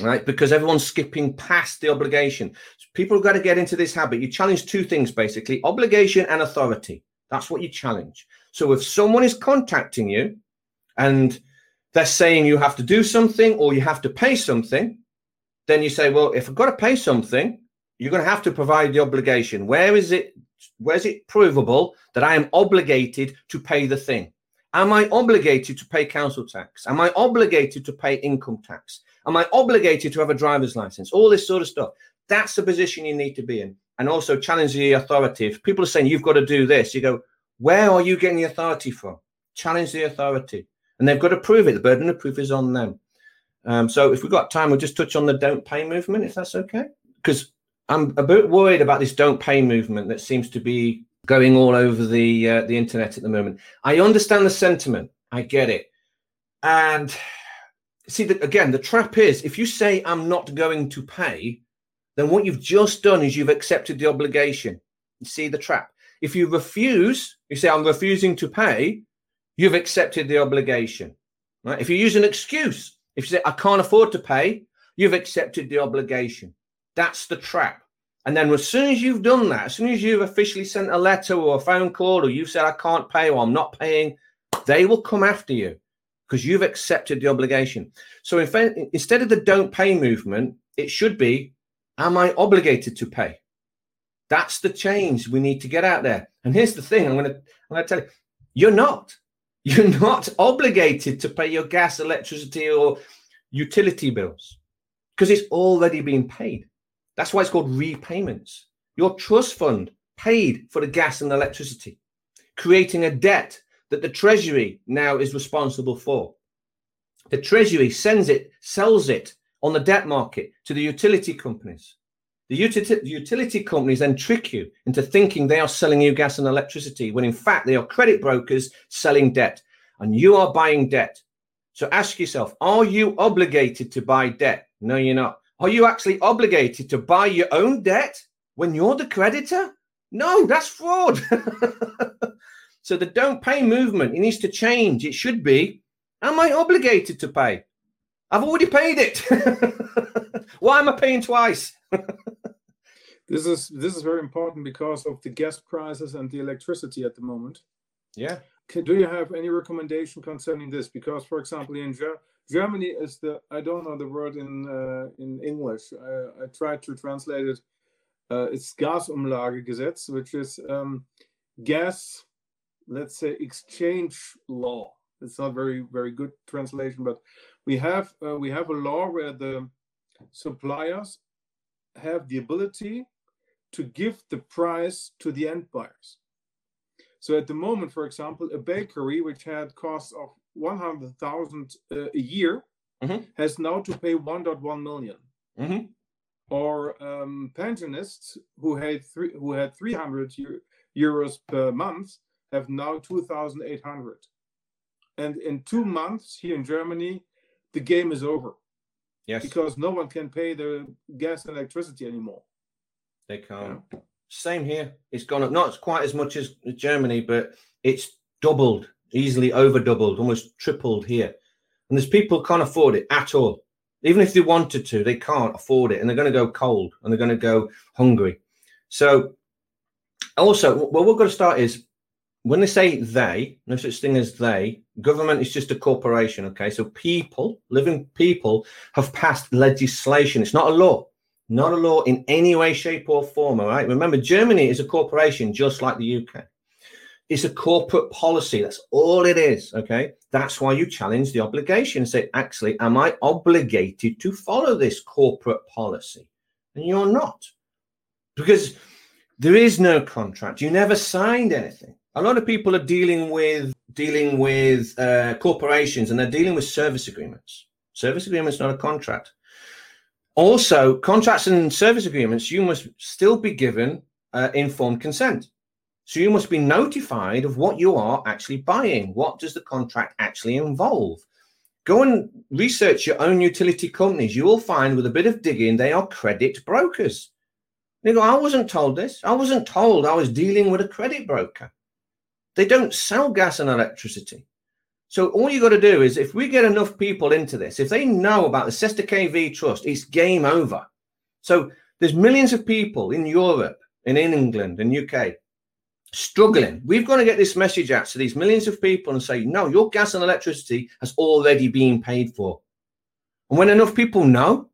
right? Because everyone's skipping past the obligation. So people have got to get into this habit. You challenge two things basically obligation and authority. That's what you challenge. So if someone is contacting you and they're saying you have to do something or you have to pay something, then you say, well, if I've got to pay something, you're going to have to provide the obligation. Where is it? Where is it provable that I am obligated to pay the thing? Am I obligated to pay council tax? Am I obligated to pay income tax? Am I obligated to have a driver's license? All this sort of stuff. That's the position you need to be in. And also challenge the authority. If people are saying you've got to do this, you go, where are you getting the authority from? Challenge the authority. And they've got to prove it. The burden of proof is on them. Um, so if we've got time, we'll just touch on the don't pay movement, if that's okay. Because I'm a bit worried about this don't pay movement that seems to be going all over the uh, the internet at the moment. I understand the sentiment. I get it. And see that again the trap is if you say i'm not going to pay then what you've just done is you've accepted the obligation you see the trap if you refuse you say i'm refusing to pay you've accepted the obligation right if you use an excuse if you say i can't afford to pay you've accepted the obligation that's the trap and then as soon as you've done that as soon as you've officially sent a letter or a phone call or you've said i can't pay or i'm not paying they will come after you because you've accepted the obligation. So in instead of the don't pay movement, it should be, am I obligated to pay? That's the change we need to get out there. And here's the thing: I'm going to I'm going to tell you, you're not. <laughs> You're not obligated to pay your gas, electricity, or utility bills because it's already been paid. That's why it's called repayments. Your trust fund paid for the gas and electricity, creating a debt that the Treasury now is responsible for. The Treasury sends it, sells it on the debt market to the utility companies. The utility, companies then trick you into thinking they are selling you gas and electricity when in fact they are credit brokers selling debt and you are buying debt. So ask yourself, are you obligated to buy debt? No, you're not. Are you actually obligated to buy your own debt when you're the creditor? No, that's fraud. <laughs> so the don't pay movement, it needs to change. It should be, am I obligated to pay? I've already paid it. <laughs> Why am I paying twice? <laughs> this is this is very important because of the gas prices and the electricity at the moment. Yeah. Can, do you have any recommendation concerning this? Because, for example, in Ger- Germany is the I don't know the word in uh, in English. I, I tried to translate it. Uh, it's Gasumlagegesetz, which is um, gas, let's say, exchange law. It's not very very good translation, but we have uh, we have a law where the suppliers have the ability to give the price to the end buyers. So at the moment, for example, a bakery which had costs of 100,000 uh, a year mm-hmm. has now to pay 1.1 million. Mm-hmm. Or um, pensionists who had three, who had 300 euros per month have now 2,800. And in two months here in Germany, the game is over. Yes. Because no one can pay the gas and electricity anymore. They can't. Yeah. Same here. It's gone up, not quite as much as Germany, but it's doubled, easily over doubled, almost tripled here. And there's people can't afford it at all. Even if they wanted to, they can't afford it, and they're going to go cold and they're going to go hungry. So, also, what we're going to start is when they say they, no such thing as they, government is just a corporation. Okay. So people, living people, have passed legislation. It's not a law, not a law in any way, shape, or form. All right. Remember, Germany is a corporation just like the UK. It's a corporate policy. That's all it is. Okay. That's why you challenge the obligation and say, actually, am I obligated to follow this corporate policy? And you're not. Because there is no contract. You never signed anything a lot of people are dealing with dealing with uh, corporations and they're dealing with service agreements. Service agreements not a contract. Also, contracts and service agreements, you must still be given uh, informed consent. So you must be notified of what you are actually buying. What does the contract actually involve? Go and research your own utility companies. You will find with a bit of digging, they are credit brokers. They go, I wasn't told this. I wasn't told I was dealing with a credit broker. They don't sell gas and electricity. So all you got to do is if we get enough people into this, if they know about the Cestui Que Vie Trust, it's game over. So there's millions of people in Europe and in England and UK struggling. We've got to get this message out to these millions of people and say, no, your gas and electricity has already been paid for. And when enough people know,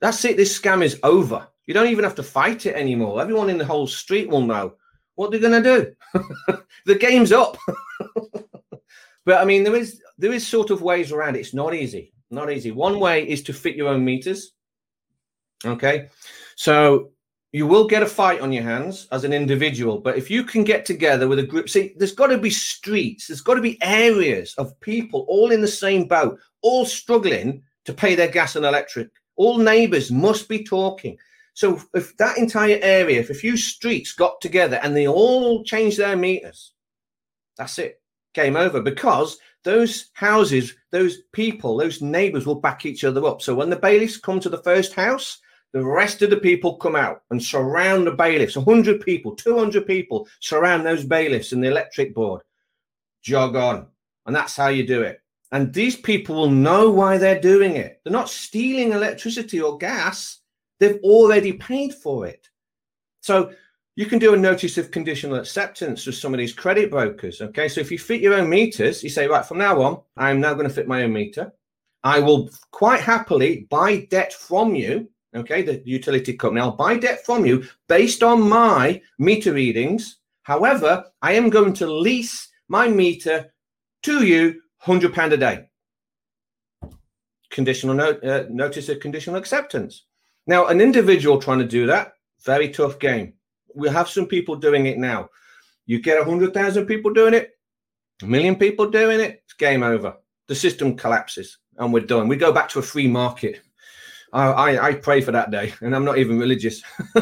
that's it. This scam is over. You don't even have to fight it anymore. Everyone in the whole street will know what they're going to do. <laughs> the game's up. <laughs> but I mean, there is there is sort of ways around it. It's not easy. Not easy. One way is to fit your own meters. Okay, so you will get a fight on your hands as an individual, but if you can get together with a group, see, there's got to be streets, there's got to be areas of people all in the same boat, all struggling to pay their gas and electric. All neighbors must be talking. So if that entire area, if a few streets got together and they all changed their meters, that's it. Game over because those houses, those people, those neighbors will back each other up. So when the bailiffs come to the first house, the rest of the people come out and surround the bailiffs. 100 people, 200 people surround those bailiffs and the electric board. Jog on. And that's how you do it. And these people will know why they're doing it. They're not stealing electricity or gas. They've already paid for it. So you can do a notice of conditional acceptance with some of these credit brokers. Okay. So if you fit your own meters, you say, right, from now on, I'm now going to fit my own meter. I will quite happily buy debt from you. Okay. The utility company, I'll buy debt from you based on my meter readings. However, I am going to lease my meter to you £100 a day. conditional note, uh, notice of conditional acceptance. Now, an individual trying to do that, very tough game. We have some people doing it now. You get 100,000 people doing it, a million people doing it, it's game over. The system collapses and we're done. We go back to a free market. I, I, I pray for that day, and I'm not even religious. <laughs>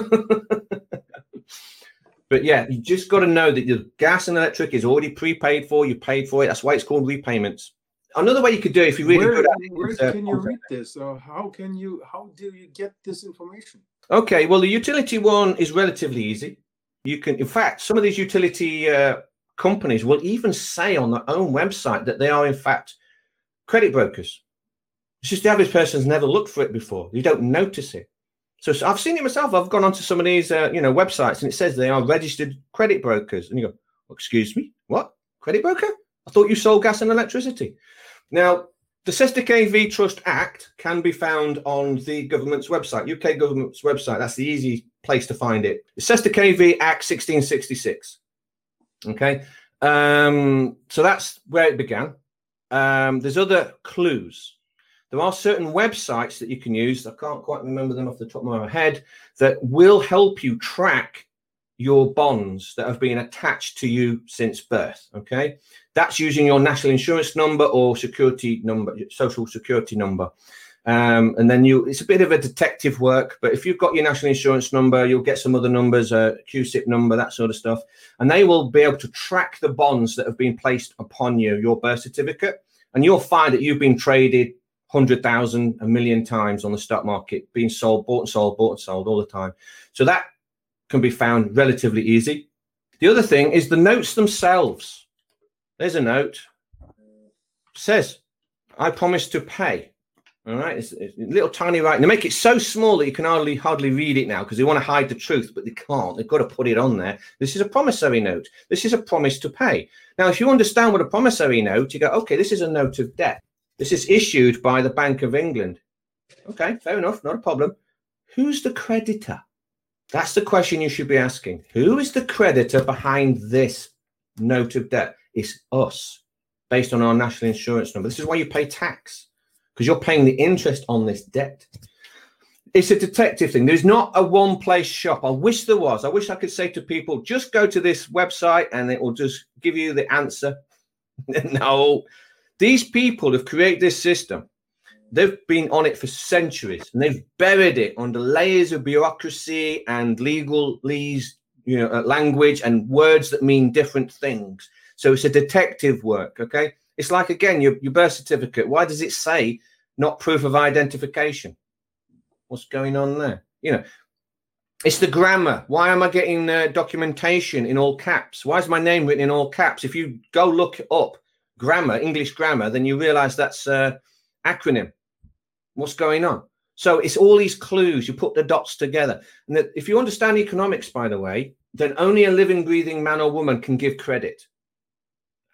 but yeah, you just got to know that your gas and electric is already prepaid for. You paid for it. That's why it's called repayments. Another way you could do it if you really where, good at it. Where uh, can you read this? Or how can you? How do you get this information? Okay, well, the utility one is relatively easy. You can, in fact, some of these utility uh, companies will even say on their own website that they are, in fact, credit brokers. It's just the average person's never looked for it before. You don't notice it. So, so I've seen it myself. I've gone onto some of these, uh, you know, websites, and it says they are registered credit brokers. And you go, "Excuse me, what credit broker? I thought you sold gas and electricity." Now, the Que Vie Trust Act can be found on the government's website, UK government's website. That's the easy place to find it. The Que Vie Act 1666. Okay. Um, so that's where it began. Um, there's other clues. There are certain websites that you can use. I can't quite remember them off the top of my head that will help you track your bonds that have been attached to you since birth. Okay. That's using your national insurance number or security number, social security number. Um, and then you, it's a bit of a detective work, but if you've got your national insurance number, you'll get some other numbers, a uh, CUSIP number, that sort of stuff. And they will be able to track the bonds that have been placed upon you, your birth certificate. And you'll find that you've been traded 100,000, a million times on the stock market, being sold, bought and sold, bought and sold all the time. So that can be found relatively easy. The other thing is the notes themselves. There's a note. Says, I promise to pay. All right, it's, it's little tiny writing. They make it so small that you can hardly hardly read it now because they want to hide the truth, but they can't. They've got to put it on there. This is a promissory note. This is a promise to pay. Now, if you understand what a promissory note, you go, okay, this is a note of debt. This is issued by the Bank of England. Okay, fair enough, not a problem. Who's the creditor? That's the question you should be asking. Who is the creditor behind this note of debt? It's us, based on our national insurance number. This is why you pay tax, because you're paying the interest on this debt. It's a detective thing. There's not a one place shop. I wish there was. I wish I could say to people, just go to this website and it will just give you the answer. <laughs> no, these people have created this system they've been on it for centuries and they've buried it under layers of bureaucracy and legalese, you know, uh, language and words that mean different things. So it's a detective work. Okay. It's like, again, your, your birth certificate. Why does it say not proof of identification? What's going on there? You know, it's the grammar. Why am I getting uh, documentation in all caps? Why is my name written in all caps? If you go look up grammar, English grammar, then you realize that's uh, acronym what's going on. So it's all these clues. You put the dots together. And that if you understand economics, by the way, then only a living, breathing man or woman can give credit.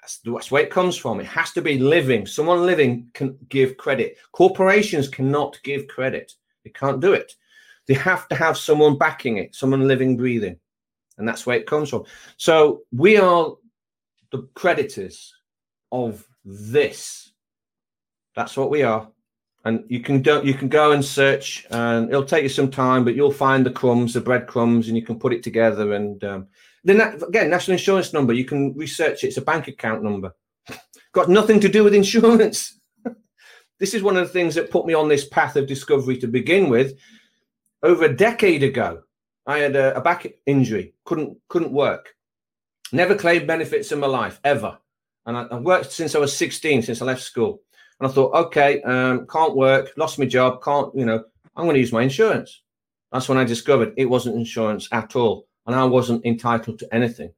That's, that's where it comes from. It has to be living. Someone living can give credit. Corporations cannot give credit. They can't do it. They have to have someone backing it, someone living, breathing. And that's where it comes from. So we are the creditors of this. That's what we are. And you can do, you can go and search and it'll take you some time but you'll find the crumbs the breadcrumbs and you can put it together. And um, then again national insurance number you can research it. It's a bank account number. <laughs> Got nothing to do with insurance. <laughs> This is one of the things that put me on this path of discovery to begin with. Over a decade ago i had a, a back injury. Couldn't couldn't work. Never claimed benefits in my life ever and I, i've worked since i was 16 since i left school and I thought, okay, um, can't work, lost my job, can't, you know, I'm going to use my insurance. That's when I discovered it wasn't insurance at all. And I wasn't entitled to anything.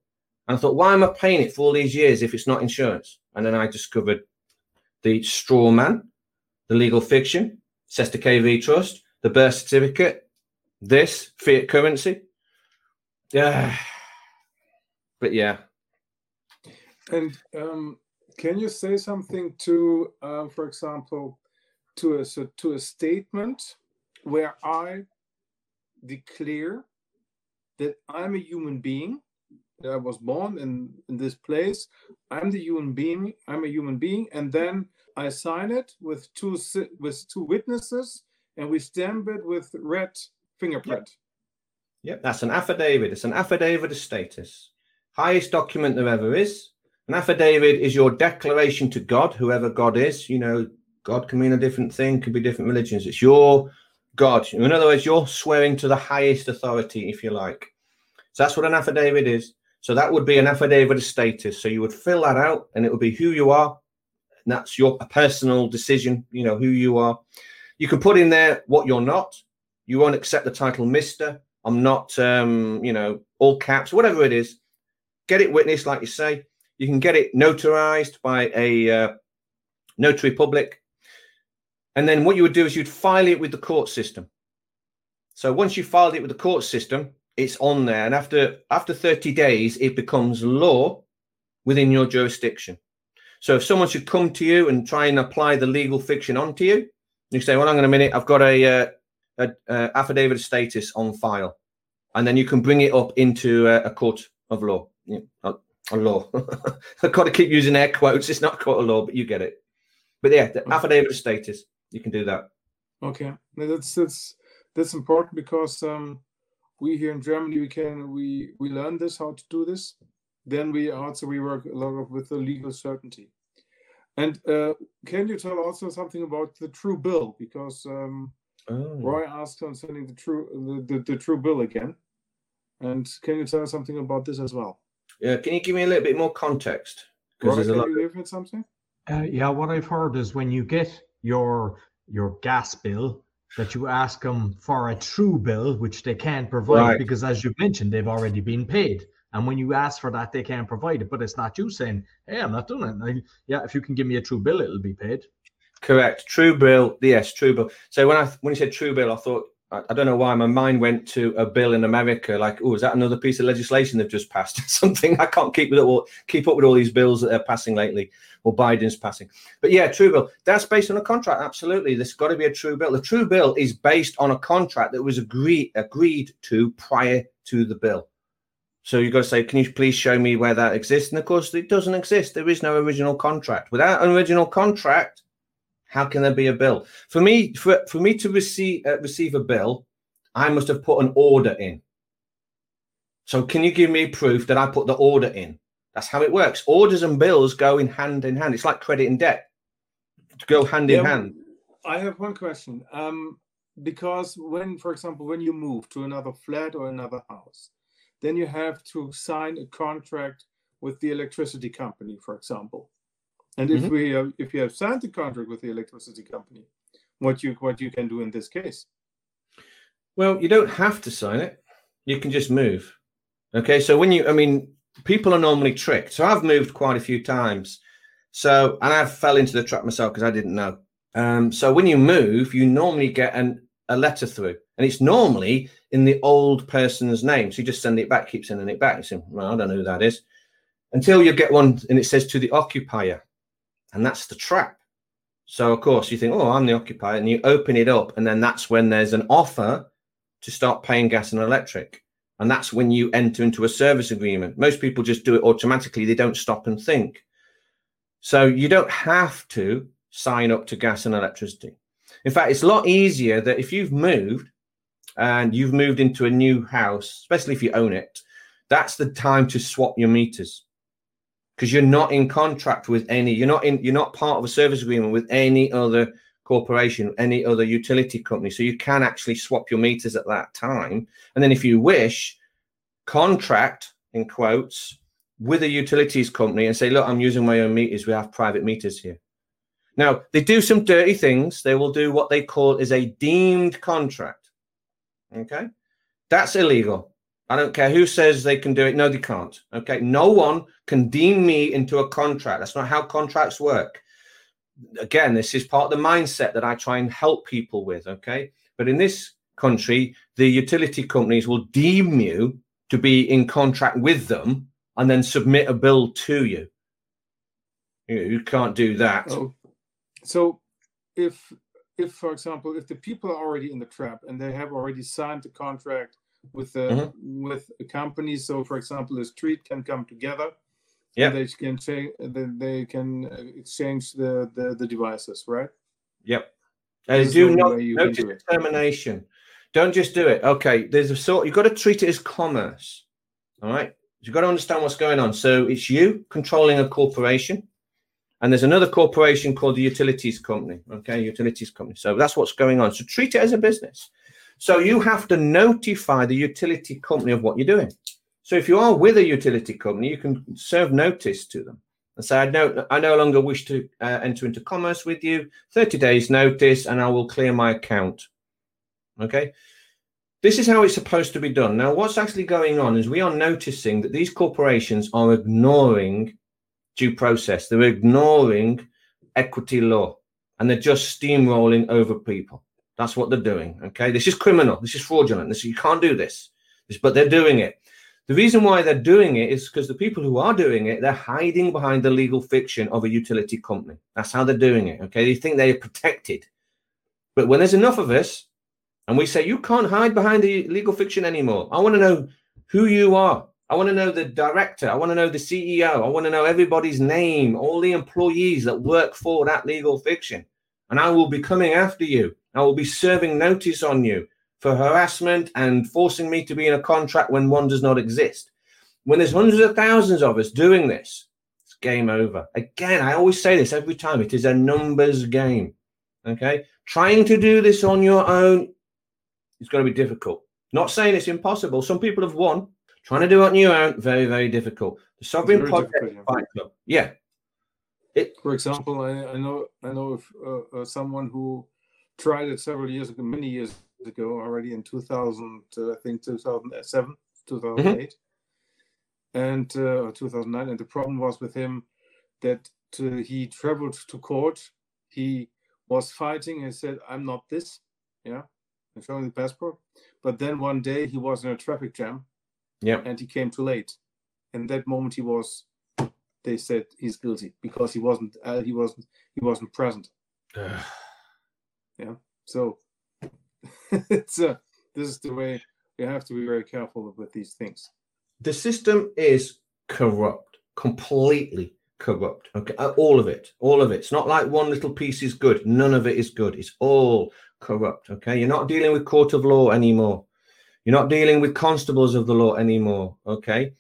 And I thought, why am I paying it for all these years if it's not insurance? And then I discovered the straw man, the legal fiction, Que Vie Trust, the birth certificate, this fiat currency. Yeah. <sighs> But yeah. And um, can you say something to, uh, for example, to a so to a statement where I declare that I'm a human being that I was born in in this place. I'm the human being. I'm a human being, and then I sign it with two with two witnesses, and we stamp it with red fingerprint. Yep. yep, that's an affidavit. It's an affidavit of status. Highest document there ever is. An affidavit is your declaration to God, whoever God is. You know, God can mean a different thing, could be different religions. It's your God. In other words, you're swearing to the highest authority, if you like. So that's what an affidavit is. So that would be an affidavit of status. So you would fill that out and it would be who you are. And that's your personal decision, you know, who you are. You can put in there what you're not. You won't accept the title Mr. I'm not, um, you know, all caps, whatever it is. Get it witnessed, like you say. You can get it notarized by a uh, notary public and then what you would do is you'd file it with the court system. So once you filed it with the court system, it's on there. And after after 30 days, it becomes law within your jurisdiction. So if someone should come to you and try and apply the legal fiction onto you, you say, "Well, hang on a minute, I've got a, uh, a, a affidavit of status on file," and then you can bring it up into a, a court of law. A law. <laughs> I've got to keep using air quotes. It's not quite a law, but you get it. But yeah, the affidavit of status you can do that. Okay, that's that's that's important because um, we here in Germany we can we we learn this how to do this. Then we also we work a lot of with the legal certainty. And uh, can you tell also something about the true bill because um, oh. Roy asked concerning the true the, the, the true bill again. And can you tell us something about this as well? Yeah, can you give me a little bit more context? Because there's a lot. You of... something? Uh, yeah, what I've heard is when you get your your gas bill that you ask them for a true bill, which they can't provide right. because, as you mentioned, they've already been paid. And when you ask for that, they can't provide it. But it's not you saying, "Hey, I'm not doing it." I, yeah, if you can give me a true bill, it'll be paid. Correct. True bill. Yes, true bill. So when I when you said true bill, I thought I, don't know why my mind went to a bill in America. Like, oh, is that another piece of legislation they've just passed? <laughs> Something I can't keep with it all, keep up with all these bills that they're passing lately, or Biden's passing. But yeah, true bill. That's based on a contract. Absolutely, there's got to be a true bill. The true bill is based on a contract that was agreed agreed to prior to the bill. So you've got to say, can you please show me where that exists? And of course, it doesn't exist. There is no original contract. Without an original contract, how can there be a bill? For me, for, for me to receive uh, receive a bill, I must have put an order in. So can you give me proof that I put the order in? That's how it works. Orders and bills go in hand in hand. It's like credit and debt. To go hand yeah, in hand. I have one question. Um, because when, for example, when you move to another flat or another house, then you have to sign a contract with the electricity company, for example. And if mm-hmm. we have, if you have signed the contract with the electricity company, what you what you can do in this case? Well, you don't have to sign it. You can just move. Okay, so when you, I mean, people are normally tricked. So I've moved quite a few times. So and I fell into the trap myself because I didn't know. Um, so when you move, you normally get an, a letter through, and it's normally in the old person's name. So you just send it back, keep sending it back. You say, well, I don't know who that is, until you get one, and it says to the occupier. And that's the trap. So, of course, you think, oh, I'm the occupier, and you open it up, and then that's when there's an offer to start paying gas and electric. And that's when you enter into a service agreement. Most people just do it automatically, they don't stop and think. So, you don't have to sign up to gas and electricity. In fact, it's a lot easier that if you've moved and you've moved into a new house, especially if you own it, that's the time to swap your meters because you're not in contract with any you're not in you're not part of a service agreement with any other corporation any other utility company. So you can actually swap your meters at that time. And then if you wish contract in quotes with a utilities company and say look i'm using my own meters. We have private meters here. Now they do some dirty things. They will do what they call is a deemed contract. Okay? That's illegal I don't care who says they can do it. No, they can't. Okay. No one can deem me into a contract. That's not how contracts work. Again, this is part of the mindset that I try and help people with. Okay. But in this country, the utility companies will deem you to be in contract with them and then submit a bill to you. You, can't do that. So if if for example if the people are already in the trap and they have already signed the contract with the mm-hmm. with a company. So, for example, the street can come together. Yeah, they can change. They can exchange the, the the devices, right? Yep. Uh, do not no determination. Don't just do it. Okay, there's a sort. You've got to treat it as commerce. All right. You've got to understand what's going on. So it's you controlling a corporation, and there's another corporation called the utilities company. Okay, utilities company. So that's what's going on. So treat it as a business. So you have to notify the utility company of what you're doing. So if you are with a utility company, you can serve notice to them and say, I no, I no longer wish to uh, enter into commerce with you. 30 days notice, and I will clear my account. Okay. This is how it's supposed to be done. Now, what's actually going on is we are noticing that these corporations are ignoring due process. They're ignoring equity law and they're just steamrolling over people. That's what they're doing. Okay. This is criminal. This is fraudulent. This, you can't do this. this but they're doing it. The reason why they're doing it is because the people who are doing it, they're hiding behind the legal fiction of a utility company. That's how they're doing it. Okay. They think they're protected. But when there's enough of us, and we say, you can't hide behind the legal fiction anymore. I want to know who you are. I want to know the director. I want to know the CEO. I want to know everybody's name, all the employees that work for that legal fiction. And I will be coming after you. I will be serving notice on you for harassment and forcing me to be in a contract when one does not exist. When there's hundreds of thousands of us doing this, it's game over. Again, I always say this every time it is a numbers game. Okay. Trying to do this on your own it's going to be difficult. Not saying it's impossible. Some people have won. Trying to do it on your own, very, very difficult. The Sovereign Project yeah. yeah. It, For example, I, I know I know of uh, uh, someone who tried it several years ago, many years ago, already in 2000, uh, I think 2007, 2008, mm-hmm. and uh, 2009. And the problem was with him that uh, he traveled to court. He was fighting and said, "I'm not this." Yeah, and showing the passport. But then one day he was in a traffic jam. Yeah. And he came too late. And that moment he was they said he's guilty because he wasn't uh, he wasn't he wasn't present. Yeah. So <laughs> it's uh, this is the way you have to be very careful with these things. The system is corrupt, completely corrupt. Okay, uh, all of it, all of it. It's not like one little piece is good. None of it is good. It's all corrupt. Okay, you're not dealing with court of law anymore. You're not dealing with constables of the law anymore. Okay,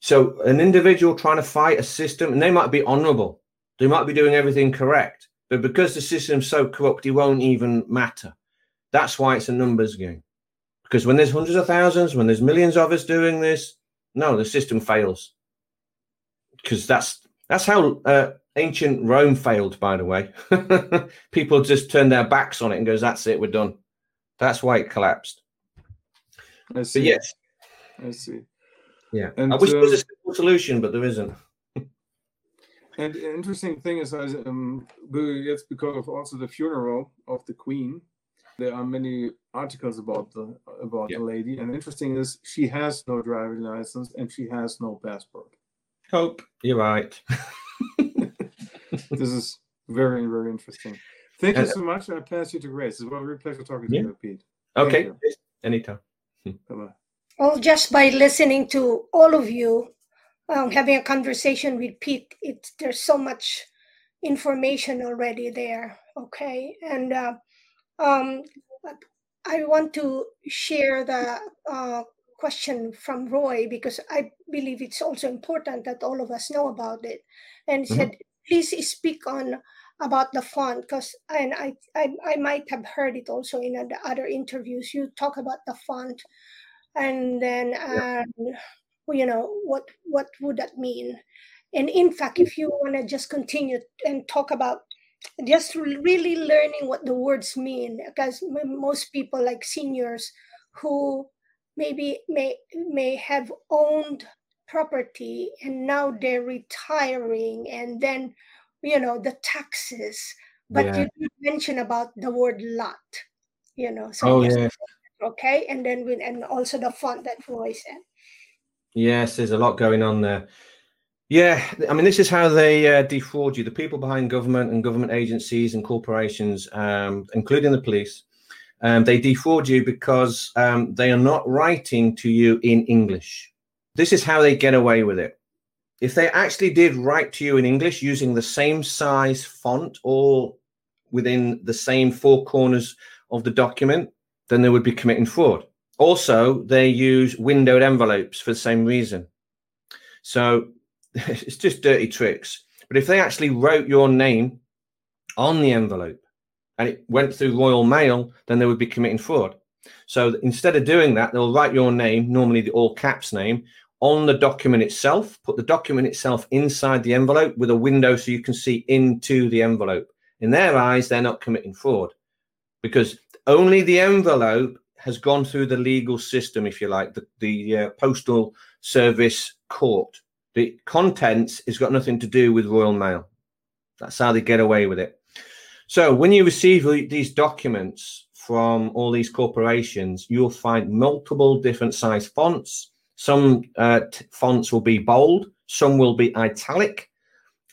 so an individual trying to fight a system, and they might be honourable, they might be doing everything correct, but because the system's so corrupt, it won't even matter. That's why it's a numbers game. Because when there's hundreds of thousands, when there's millions of us doing this, no, the system fails. Because that's that's how uh, ancient Rome failed, by the way. <laughs> People just turned their backs on it and goes, "That's it, we're done." That's why it collapsed. I see. But yes, I see. Yeah, and, I wish uh, there was a uh, simple solution, but there isn't. And the interesting thing is, um, it's because of also the funeral of the Queen. There are many articles about the about yeah. the lady, and interesting is she has no driving license and she has no passport. Hope you're right. <laughs> this is very, very interesting. Thank you so much. I pass you to Grace. It's a real pleasure talking yeah. to you, Pete. okay, anytime. Bye bye. Well, just by listening to all of you, um, having a conversation with Pete, it's there's so much information already there. Okay, and uh, um, I want to share the uh, question from Roy because I believe it's also important that all of us know about it. And mm-hmm. said please speak on about the font because and I, I i might have heard it also in the other interviews you talk about the font and then yeah. You know what what would that mean and in fact if you want to just continue and talk about just really learning what the words mean because most people like seniors who maybe may may have owned property and now they're retiring and then you know the taxes but yeah. you mention about the word lot you know so oh, yeah. okay and then we, and also the font that Roy said yes there's a lot going on there yeah i mean this is how they uh, defraud you the people behind government and government agencies and corporations um, including the police um, they defraud you because um, they are not writing to you in English. This is how they get away with it. If they actually did write to you in English using the same size font or within the same four corners of the document, then they would be committing fraud. Also, they use windowed envelopes for the same reason. So <laughs> it's just dirty tricks. But if they actually wrote your name on the envelope and it went through Royal Mail, then they would be committing fraud. So instead of doing that, they'll write your name, normally the all caps name, on the document itself, put the document itself inside the envelope with a window so you can see into the envelope. In their eyes, they're not committing fraud because only the envelope has gone through the legal system, if you like, the, the uh, postal service court. The contents has got nothing to do with Royal Mail. That's how they get away with it. So when you receive these documents from all these corporations, you'll find multiple different size fonts. Some uh, fonts will be bold, some will be italic,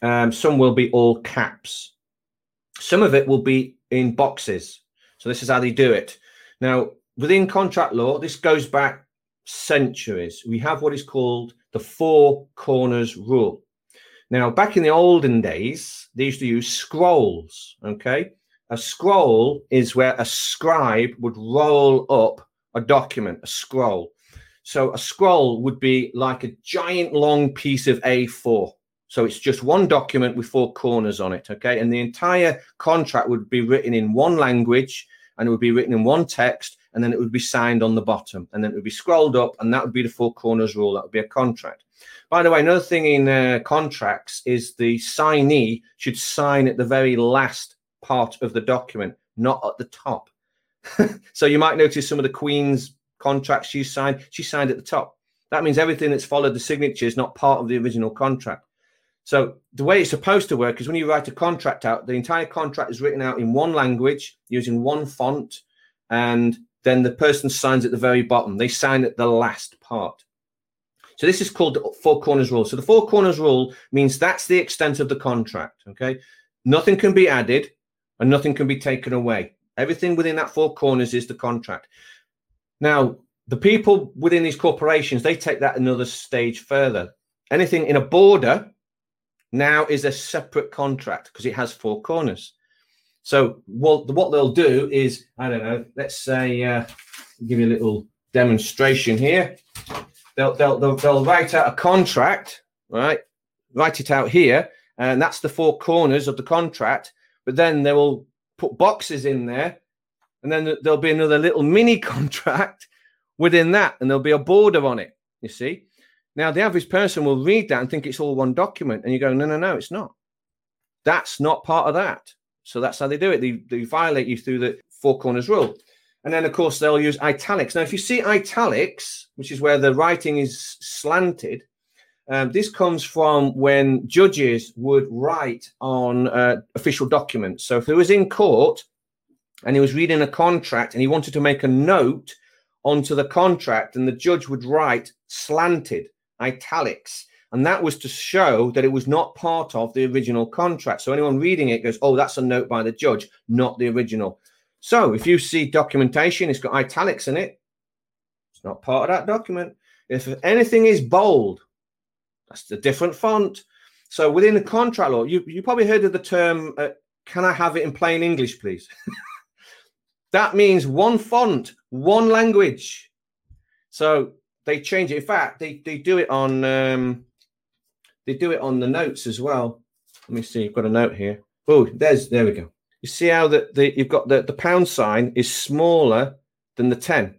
um, some will be all caps. Some of it will be in boxes. So this is how they do it. Now, within contract law, this goes back centuries. We have what is called the four corners rule. Now, back in the olden days, they used to use scrolls. Okay. A scroll is where a scribe would roll up a document, a scroll. So a scroll would be like a giant long piece of A4. So it's just one document with four corners on it. Okay. And the entire contract would be written in one language and it would be written in one text and then it would be signed on the bottom and then it would be scrolled up and that would be the four corners rule. That would be a contract. By the way, another thing in uh, contracts is the signee should sign at the very last part of the document, not at the top. <laughs> so you might notice some of the Queen's contracts she signed, she signed at the top. That means everything that's followed the signature is not part of the original contract. So the way it's supposed to work is when you write a contract out, the entire contract is written out in one language using one font, and then the person signs at the very bottom. They sign at the last part. So this is called the four corners rule. So the four corners rule means that's the extent of the contract. Okay, nothing can be added and nothing can be taken away. Everything within that four corners is the contract. Now, the people within these corporations they take that another stage further. Anything in a border now is a separate contract because it has four corners. So what what they'll do is I don't know. Let's say uh, give you a little demonstration here they'll, they'll, they'll, they'll write out a contract, right? Write it out here, and that's the four corners of the contract. But then they will put boxes in there, and then there'll be another little <laughs> mini contract within that, and there'll be a border on it. You see? Now, the average person will read that and think it's all one document, and you go, no, no, no, it's not. That's not part of that. So that's how they do it. They, they violate you through the four corners rule. And then, of course, they'll use italics. Now, if you see italics, which is where the writing is slanted, um, this comes from when judges would write on uh, official documents. So if he was in court and he was reading a contract and he wanted to make a note onto the contract, and the judge would write slanted italics. And that was to show that it was not part of the original contract. So anyone reading it goes, oh, that's a note by the judge, not the original. So if you see documentation, it's got italics in it. It's not part of that document. If anything is bold, that's a different font. So within the contract law, you, you probably heard of the term, uh, can I have it in plain English, please? <laughs> that means one font, one language. So they change it. In fact, they, they do it on um, they do it on the notes as well. Let me see. You've got a note here. Oh, there's there we go. You see how that the, you've got the, the pound sign is smaller than the 10.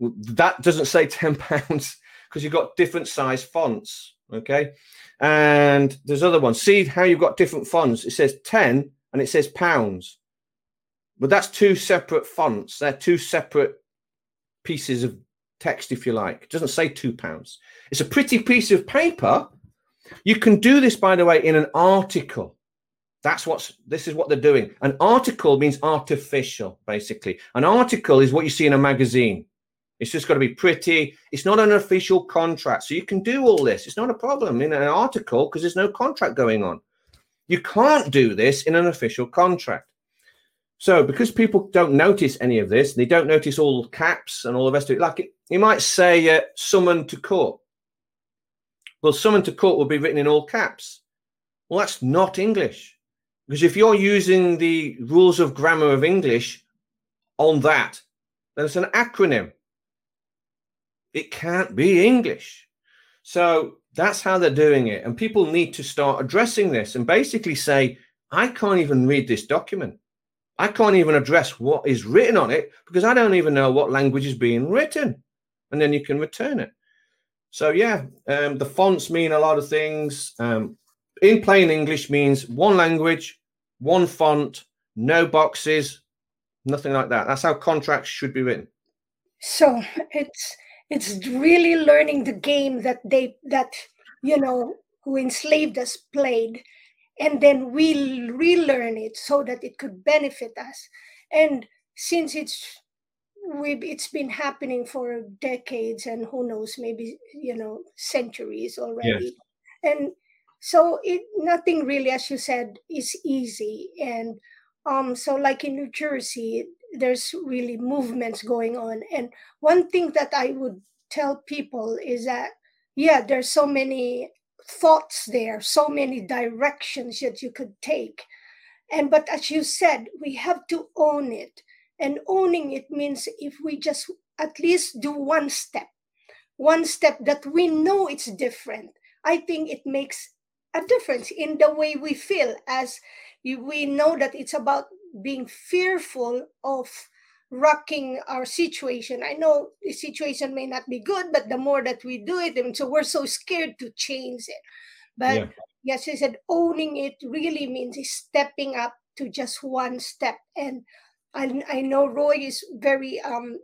That doesn't say <laughs> 10 pounds because you've got different size fonts. Okay. And there's other ones. See how you've got different fonts. It says 10 and it says pounds. But that's two separate fonts. They're two separate pieces of text, if you like. It doesn't say two pounds. It's a pretty piece of paper. You can do this, by the way, in an article. That's what's this is what they're doing. An article means artificial, basically. An article is what you see in a magazine. It's just got to be pretty. It's not an official contract. So you can do all this. It's not a problem in an article because there's no contract going on. You can't do this in an official contract. So because people don't notice any of this, they don't notice all caps and all the rest of it. Like you might say, uh, "summon to court." Well, "summon to court" will be written in all caps. Well, that's not English, because if you're using the rules of grammar of English on that, then it's an acronym. It can't be English. So that's how they're doing it, and people need to start addressing this and basically say, "I can't even read this document." I can't even address what is written on it because I don't even know what language is being written. And then you can return it. So, yeah, um, the fonts mean a lot of things. Um, in plain English means one language, one font, no boxes, nothing like that. That's how contracts should be written. So it's it's really learning the game that they that you know who enslaved us played and then we relearn it so that it could benefit us and since it's we it's been happening for decades and who knows maybe you know centuries already yes. and so it nothing really as you said is easy and um so like in new jersey there's really movements going on and one thing that i would tell people is that yeah there's so many thoughts there, so many directions that you could take. And but as you said, we have to own it. And owning it means if we just at least do one step, one step that we know it's different, I think it makes a difference in the way we feel as we know that it's about being fearful of rocking our situation. I know the situation may not be good, but the more that we do it, and so we're so scared to change it. But yeah. yes, I said owning it really means stepping up to just one step. And I, I know Roy is very um,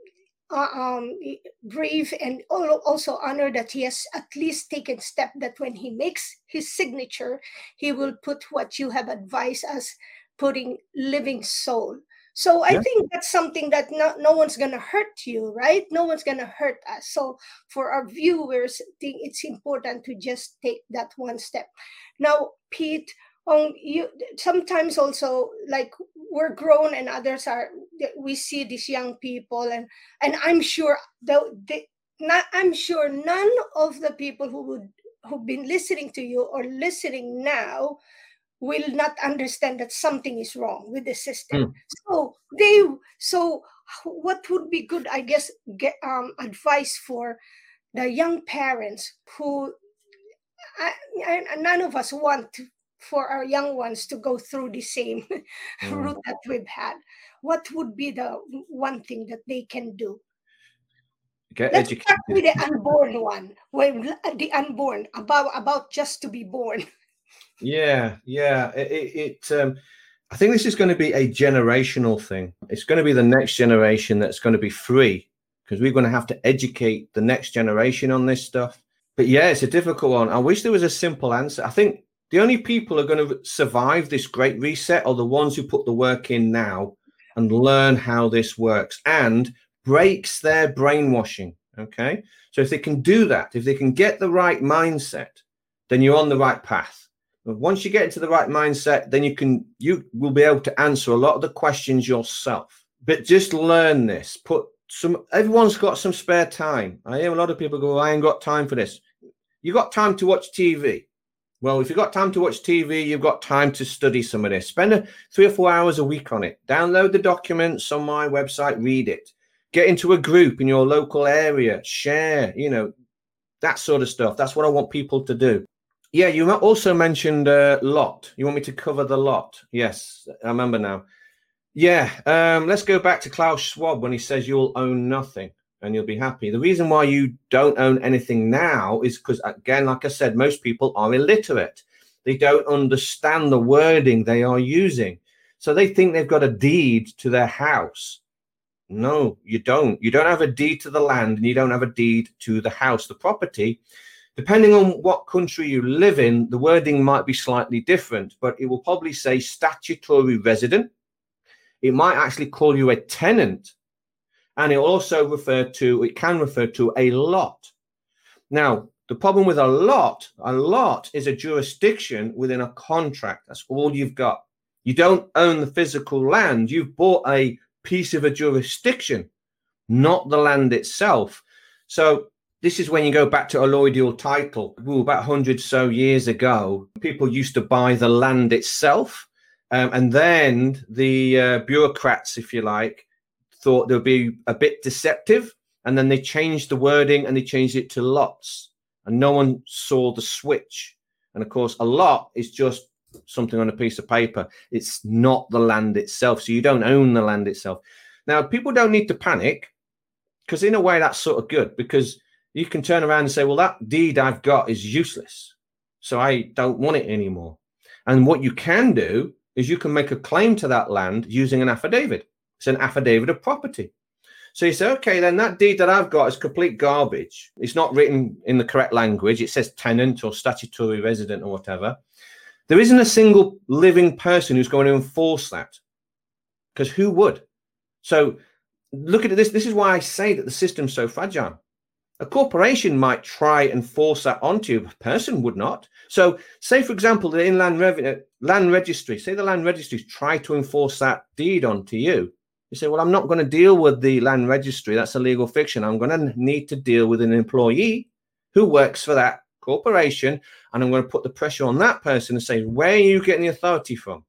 uh, um, brave and also honored that he has at least taken step that when he makes his signature, he will put what you have advised as putting living soul. So I yeah. think that's something that no, no one's gonna hurt you, right? No one's gonna hurt us. So for our viewers, I think it's important to just take that one step. Now, Pete, um, you sometimes also like we're grown and others are. We see these young people, and and I'm sure the, the not, I'm sure none of the people who would who've been listening to you or listening now will not understand that something is wrong with the system. Mm. So they so what would be good, I guess, get um, advice for the young parents who I, I, none of us want for our young ones to go through the same <laughs> mm. route that we've had. What would be the one thing that they can do? Get Let's educated. start with the unborn one. When the unborn about about just to be born. <laughs> Yeah, yeah. It, it, it um, I think this is going to be a generational thing. It's going to be the next generation that's going to be free because we're going to have to educate the next generation on this stuff. But yeah, it's a difficult one. I wish there was a simple answer. I think the only people who are going to survive this great reset are the ones who put the work in now and learn how this works and breaks their brainwashing. Okay. So if they can do that, if they can get the right mindset, then you're on the right path But once you get into the right mindset, then you can you will be able to answer a lot of the questions yourself. But just learn this. Put some everyone's got some spare time. I hear a lot of people go, I ain't got time for this. You got time to watch TV. Well, if you've got time to watch TV, you've got time to study some of this. Spend a, three or four hours a week on it. Download the documents on my website, read it. Get into a group in your local area, share, you know, that sort of stuff. That's what I want people to do. Yeah, you also mentioned uh, lot. You want me to cover the lot? Yes, I remember now. Yeah, um, let's go back to Klaus Schwab when he says you'll own nothing and you'll be happy. The reason why you don't own anything now is because, again, like I said, most people are illiterate. They don't understand the wording they are using. So they think they've got a deed to their house. No, you don't. You don't have a deed to the land and you don't have a deed to the house, the property Depending on what country you live in, the wording might be slightly different, but it will probably say statutory resident. It might actually call you a tenant, and it also refer to it can refer to a lot. Now, the problem with a lot, a lot is a jurisdiction within a contract. That's all you've got. You don't own the physical land. You've bought a piece of a jurisdiction, not the land itself. So this is when you go back to allodial title. Ooh, about 100 so years ago, people used to buy the land itself. Um, and then the uh, bureaucrats, if you like, thought they would be a bit deceptive. And then they changed the wording and they changed it to lots. And no one saw the switch. And of course, a lot is just something on a piece of paper. It's not the land itself. So you don't own the land itself. Now, people don't need to panic because, in a way, that's sort of good because you can turn around and say, well, that deed I've got is useless. So I don't want it anymore. And what you can do is you can make a claim to that land using an affidavit. It's an affidavit of property. So you say, okay, then that deed that I've got is complete garbage. It's not written in the correct language. It says tenant or statutory resident or whatever. There isn't a single living person who's going to enforce that because who would? So look at this. This is why I say that the system's so fragile. A corporation might try and force that onto you. A person would not. So, say for example, the inland revenue uh, land registry. Say the land registries try to enforce that deed onto you. You say, "Well, I'm not going to deal with the land registry. That's a legal fiction. I'm going to need to deal with an employee who works for that corporation, and I'm going to put the pressure on that person and say, where are you getting the authority from?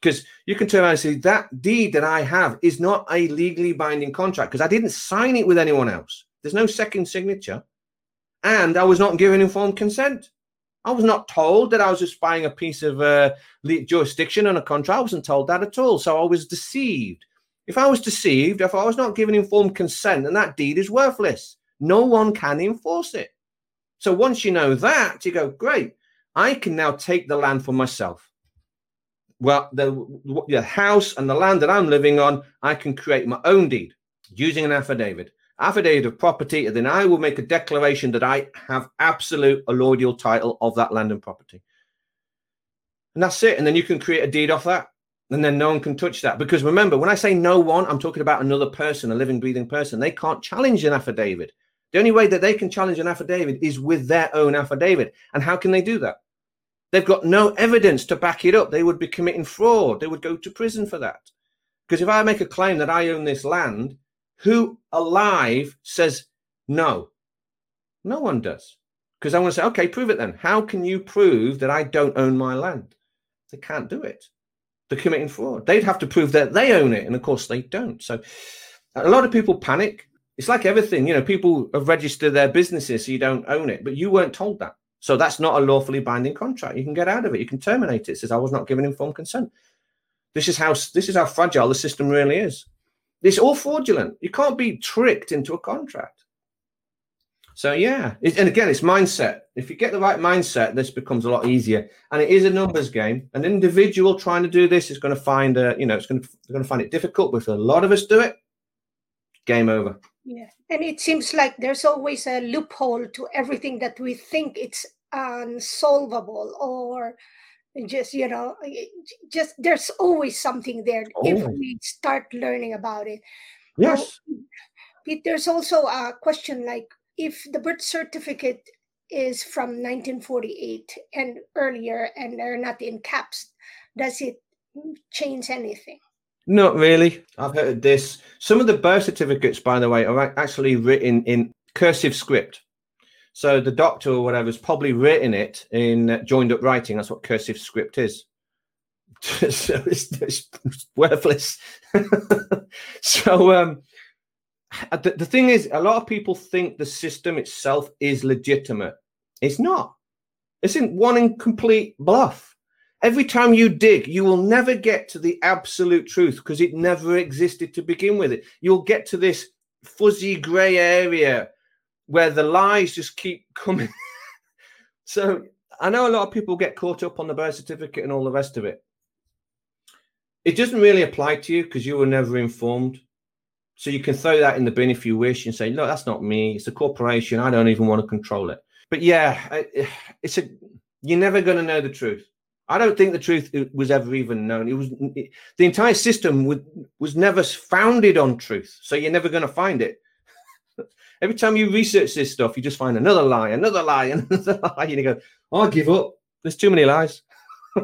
Because you can turn around and say, that deed that I have is not a legally binding contract because I didn't sign it with anyone else. There's no second signature. And I was not given informed consent. I was not told that I was just buying a piece of uh, jurisdiction on a contract. I wasn't told that at all. So I was deceived. If I was deceived, if I was not given informed consent, then that deed is worthless. No one can enforce it. So once you know that, you go, great, I can now take the land for myself. Well, the, the house and the land that I'm living on, I can create my own deed using an affidavit. Affidavit of property, and then I will make a declaration that I have absolute allodial title of that land and property. And that's it. And then you can create a deed off that. And then no one can touch that. Because remember, when I say no one, I'm talking about another person, a living, breathing person. They can't challenge an affidavit. The only way that they can challenge an affidavit is with their own affidavit. And how can they do that? They've got no evidence to back it up. They would be committing fraud. They would go to prison for that. Because if I make a claim that I own this land, who alive says no? No one does. Because I want to say, okay, prove it then. How can you prove that I don't own my land? They can't do it. Committing fraud. They'd have to prove that they own it. And of course, they don't. So a lot of people panic it's like everything, you know, people have registered their businesses so you don't own it, but you weren't told that. So that's not a lawfully binding contract. You can get out of it. You can terminate it. It says I was not given informed consent. This is how this is how fragile the system really is. It's all fraudulent. You can't be tricked into a contract. So yeah, it, and again, it's mindset. If you get the right mindset, this becomes a lot easier. And it is a numbers game. An individual trying to do this is going to find a, you know, it's going to, going to find it difficult. But if a lot of us do it, game over. Yeah, and it seems like there's always a loophole to everything that we think it's unsolvable or just you know just there's always something there oh. if we start learning about it yes well, there's also a question like if the birth certificate is from 1948 and earlier and they're not in caps does it change anything not really. I've heard this. Some of the birth certificates, by the way, are actually written in cursive script. So the doctor or whatever has probably written it in joined up writing. That's what cursive script is. <laughs> so it's, it's worthless. <laughs> so um, Uh, the, the thing is, a lot of people think the system itself is legitimate. It's not. It's in one in complete bluff. Every time you dig, you will never get to the absolute truth because it never existed to begin with. It you'll get to this fuzzy grey area where the lies just keep coming. <laughs> so I know a lot of people get caught up on the birth certificate and all the rest of it. It doesn't really apply to you because you were never informed. So you can throw that in the bin if you wish and say, "Look, that's not me. It's a corporation. I don't even want to control it." But yeah, <sighs> it's a you're never going to know the truth. I don't think the truth uh, was ever even known. It was it, the entire system was, was never founded on truth, so you're never going to find it. <laughs> Every time you research this stuff, you just find another lie, another lie, <laughs> another lie, and you go, oh, "I give up. There's too many lies." <laughs>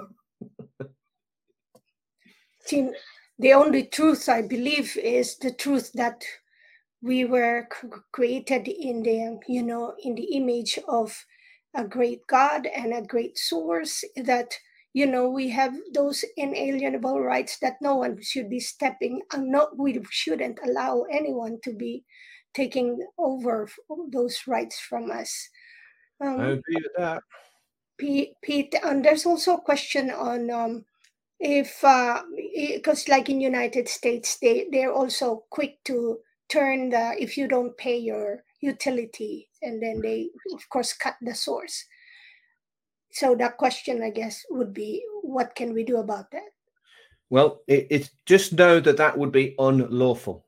the only truth I believe is the truth that we were created in the you know in the image of a great God and a great source that you know we have those inalienable rights that no one should be stepping and not we shouldn't allow anyone to be taking over those rights from us. Um, i agree with that. Pete, pete and there's also a question on um, if because uh, like in united states they they're also quick to turn the if you don't pay your utility and then they of course cut the source. So that question i guess would be what can we do about that? Well it, it's just know that that would be unlawful.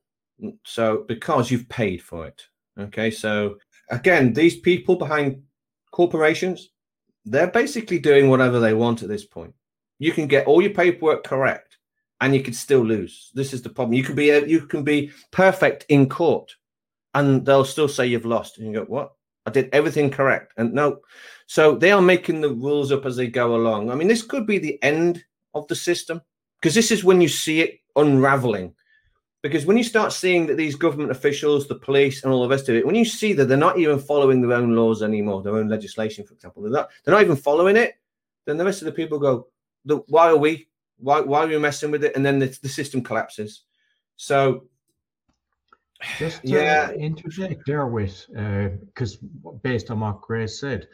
So because you've paid for it okay? So again these people behind corporations they're basically doing whatever they want at this point you can get all your paperwork correct and you could still lose. This is the problem. You can be you can be perfect in court and they'll still say you've lost. And you go what? I did everything correct. And no. So they are making the rules up as they go along. I mean, this could be the end of the system because this is when you see it unraveling. Because when you start seeing that these government officials, the police, and all the rest of it, when you see that they're not even following their own laws anymore, their own legislation, for example, they're not, they're not even following it, then the rest of the people go, "Why are we? Why, why are we messing with it?" And then the, the system collapses. So just yeah, interject there with because uh, based on what Grace said,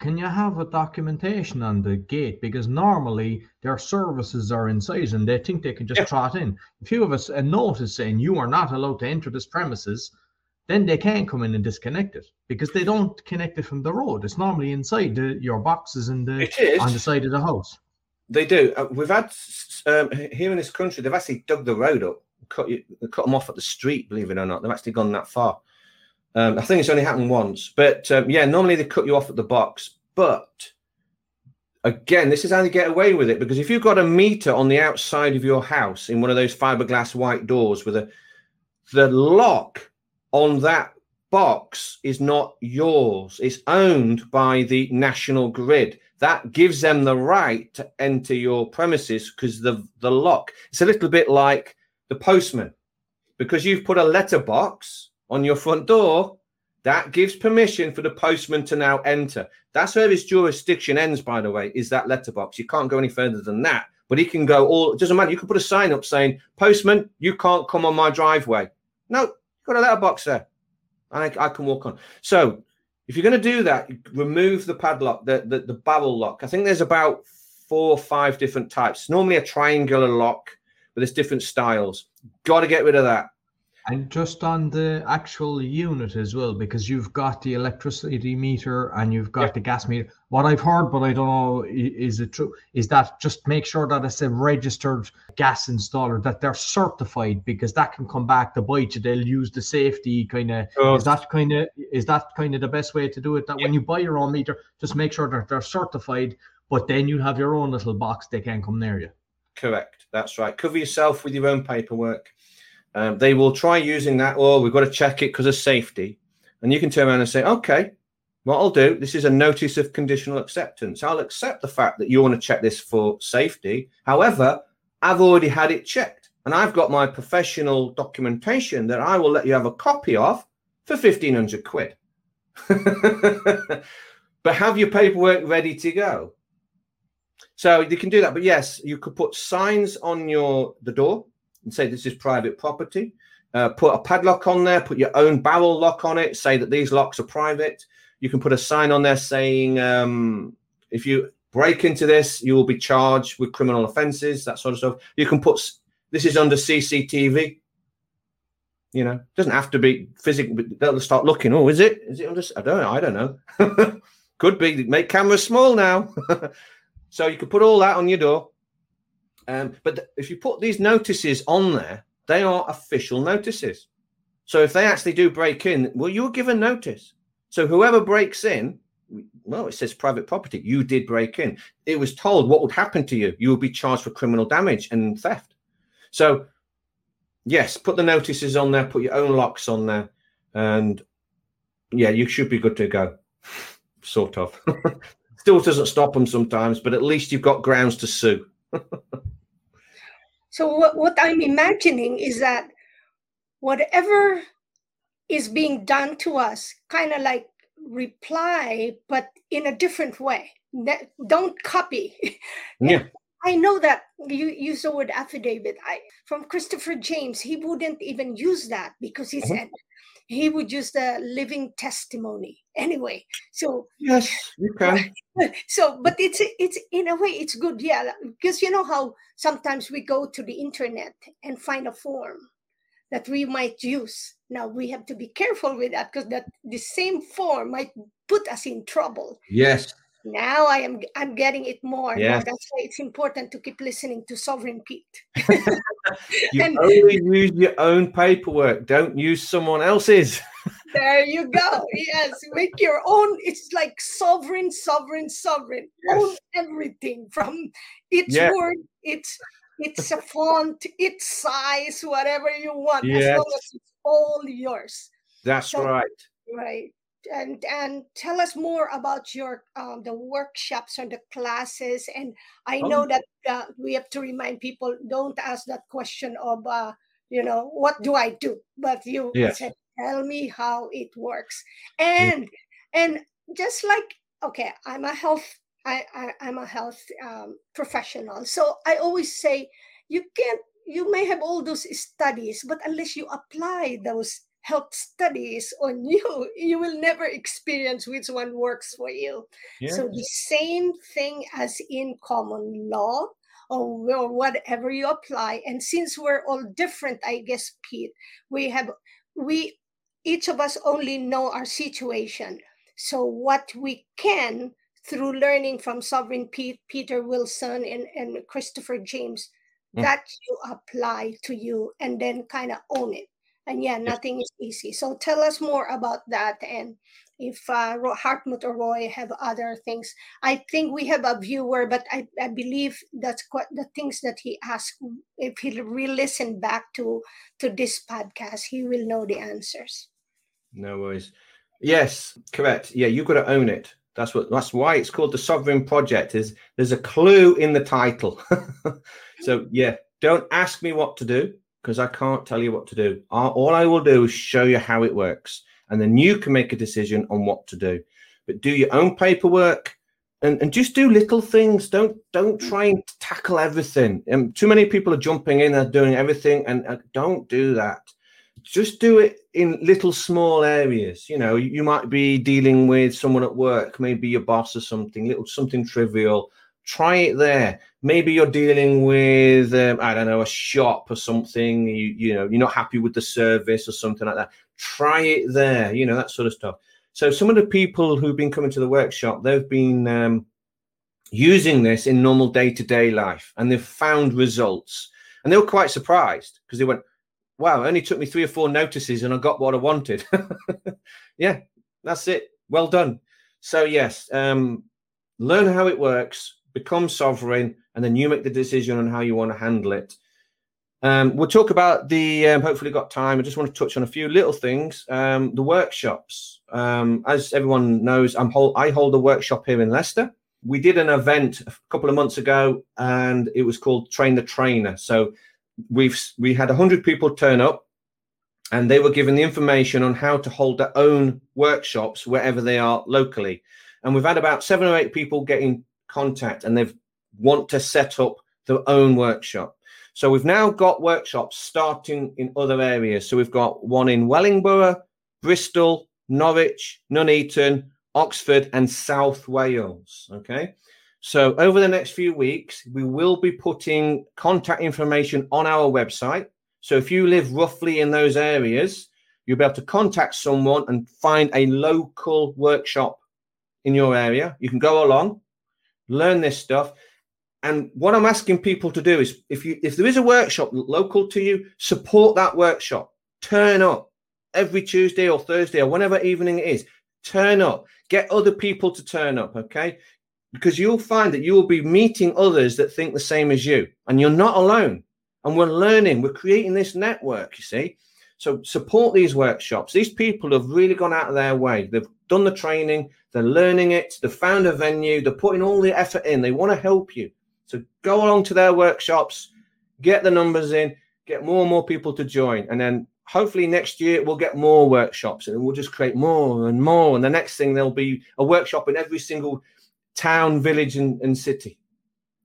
can you have a documentation on the gate? Because normally their services are inside and they think they can just yeah. trot in. If you have a, a notice saying you are not allowed to enter this premises, then they can come in and disconnect it because they don't connect it from the road. It's normally inside the, your boxes in the on the side of the house. They do. Uh, we've had um, here in this country, they've actually dug the road up, cut cut them off at the street. Believe it or not, they've actually gone that far. Um, I think it's only happened once, but um, yeah, normally they cut you off at the box. But again, this is how they get away with it because if you've got a meter on the outside of your house in one of those fiberglass white doors with a the lock on that box is not yours. It's owned by the national grid. That gives them the right to enter your premises because the the lock. It's a little bit like the postman because you've put a letterbox on your front door, that gives permission for the postman to now enter. That's where his jurisdiction ends, by the way, is that letterbox. You can't go any further than that. But he can go all, it doesn't matter. You can put a sign up saying, Postman, you can't come on my driveway. No, you've got a letterbox there. I, I can walk on. So if you're going to do that, remove the padlock, the, the, the barrel lock. I think there's about four or five different types. Normally a triangular lock, but there's different styles. Got to get rid of that. And just on the actual unit as well, because you've got the electricity meter and you've got the gas meter. What I've heard, but I don't know, is it true? Is that just make sure that it's a registered gas installer, that they're certified, because that can come back to bite you. They'll use the safety kind of. Oh. Is that kind of is that kind of the best way to do it? That when you buy your own meter, just make sure that they're certified, but then you have your own little box. They can't come near you. Correct. That's right. Cover yourself with your own paperwork. Um, they will try using that. Oh, we've got to check it because of safety. And you can turn around and say, okay, what I'll do, this is a notice of conditional acceptance. I'll accept the fact that you want to check this for safety. However, I've already had it checked and I've got my professional documentation that I will let you have a copy of for 1500 quid. <laughs> but have your paperwork ready to go. So you can do that. But yes, you could put signs on your the door and say this is private property. Uh, put a padlock on there, put your own barrel lock on it, say that these locks are private. You can put a sign on there saying um, if you break into this, you will be charged with criminal offences, that sort of stuff. You can put this is under CCTV. You know, doesn't have to be physical, but they'll start looking. Oh, is it? Is it under? I don't know. I don't know. <laughs> Could be. Make cameras small now. <laughs> so you could put all that on your door. Um, but th- if you put these notices on there, they are official notices. So if they actually do break in, well, you're given notice. So whoever breaks in, well, it says private property. You did break in. It was told what would happen to you. You would be charged for criminal damage and theft. So, yes, put the notices on there. Put your own locks on there, and yeah, you should be good to go. <laughs> sort of. <laughs> Still doesn't stop them sometimes, but at least you've got grounds to sue. So what, what I'm imagining is that whatever is being done to us, kind of like reply, but in a different way. Don't copy. Yeah. I know that you use the word affidavit. I from Christopher James, he wouldn't even use that because he mm-hmm. said he would use the living testimony anyway. So yes, you can. <laughs> So, but it's it's in a way it's good, yeah, because you know how sometimes we go to the internet and find a form that we might use. Now we have to be careful with that because that the same form might put us in trouble. Yes now i am i'm getting it more. Yes. that's why it's important to keep listening to sovereign pete. <laughs> You and, only use your own paperwork. Don't use someone else's. <laughs> There you go. Yes make your own. It's like sovereign sovereign sovereign. Yes. own everything from its yes. word its it's a font its size whatever you want yes. as long as it's all yours. That's so, right. Right and and tell us more about your um, the workshops or the classes and i oh. know that uh, we have to remind people don't ask that question of uh, you know what do i do but you yes. said tell me how it works and and just like okay i'm a health i, I am a health um, professional so i always say you can't you may have all those studies but unless you apply those health studies on <laughs> you, you will never experience which one works for you. Yeah. So the same thing as in common law or, or whatever you apply. And since we're all different, I guess, Pete, we have we each of us only know our situation. So what we can through learning from Sovereign Pete, Peter Wilson, and, and Christopher James, mm. that you apply to you and then kind of own it and yeah nothing is easy. So tell us more about that and if uh, hartmut or roy have other things. I think we have a viewer but i, I believe that's quite the things that he asked if he re-listen back to to this podcast he will know the answers. No worries. Yes correct. Yeah you've got to own it. That's what that's why it's called the sovereign project is there's a clue in the title. <laughs> So yeah don't ask me what to do because I can't tell you what to do. All I will do is show you how it works, and then you can make a decision on what to do. But do your own paperwork and, and just do little things. Don't don't try and tackle everything. Um, too many people are jumping in and doing everything, and, and don't do that. Just do it in little small areas. You know, you might be dealing with someone at work, maybe your boss or something, little something trivial try it there. Maybe you're dealing with, um, I don't know, a shop or something. You, you know, you're not happy with the service or something like that. Try it there. You know that sort of stuff. So some of the people who've been coming to the workshop, they've been um, using this in normal day-to-day life, and they've found results. And they were quite surprised because they went, "Wow, it only took me three or four notices, and I got what I wanted." <laughs> yeah, that's it. Well done. So yes, um, learn how it works become sovereign, and then you make the decision on how you want to handle it. Um, we'll talk about the. Um, hopefully, got time. I just want to touch on a few little things. Um, the workshops. Um, as everyone knows, I'm hold, I hold a workshop here in Leicester. We did an event a couple of months ago, and it was called Train the Trainer. So we've we had hundred people turn up, and they were given the information on how to hold their own workshops wherever they are locally. And we've had about seven or eight people getting contact and they want to set up their own workshop. So we've now got workshops starting in other areas. So we've got one in Wellingborough, Bristol, Norwich, Nuneaton, Oxford, and South Wales. Okay. So over the next few weeks, we will be putting contact information on our website. So if you live roughly in those areas, you'll be able to contact someone and find a local workshop in your area. You can go along learn this stuff. And what I'm asking people to do is if you if there is a workshop local to you, support that workshop. Turn up every Tuesday or Thursday or whenever evening it is. Turn up. Get other people to turn up, okay? Because you'll find that you will be meeting others that think the same as you, and you're not alone. And we're learning, we're creating this network, you see. So support these workshops. These people have really gone out of their way. They've done the training, they're learning it, they've found a venue, they're putting all the effort in, they want to help you. So go along to their workshops, get the numbers in, get more and more people to join, and then hopefully next year we'll get more workshops and we'll just create more and more. And the next thing there'll be a workshop in every single town, village, and, and city,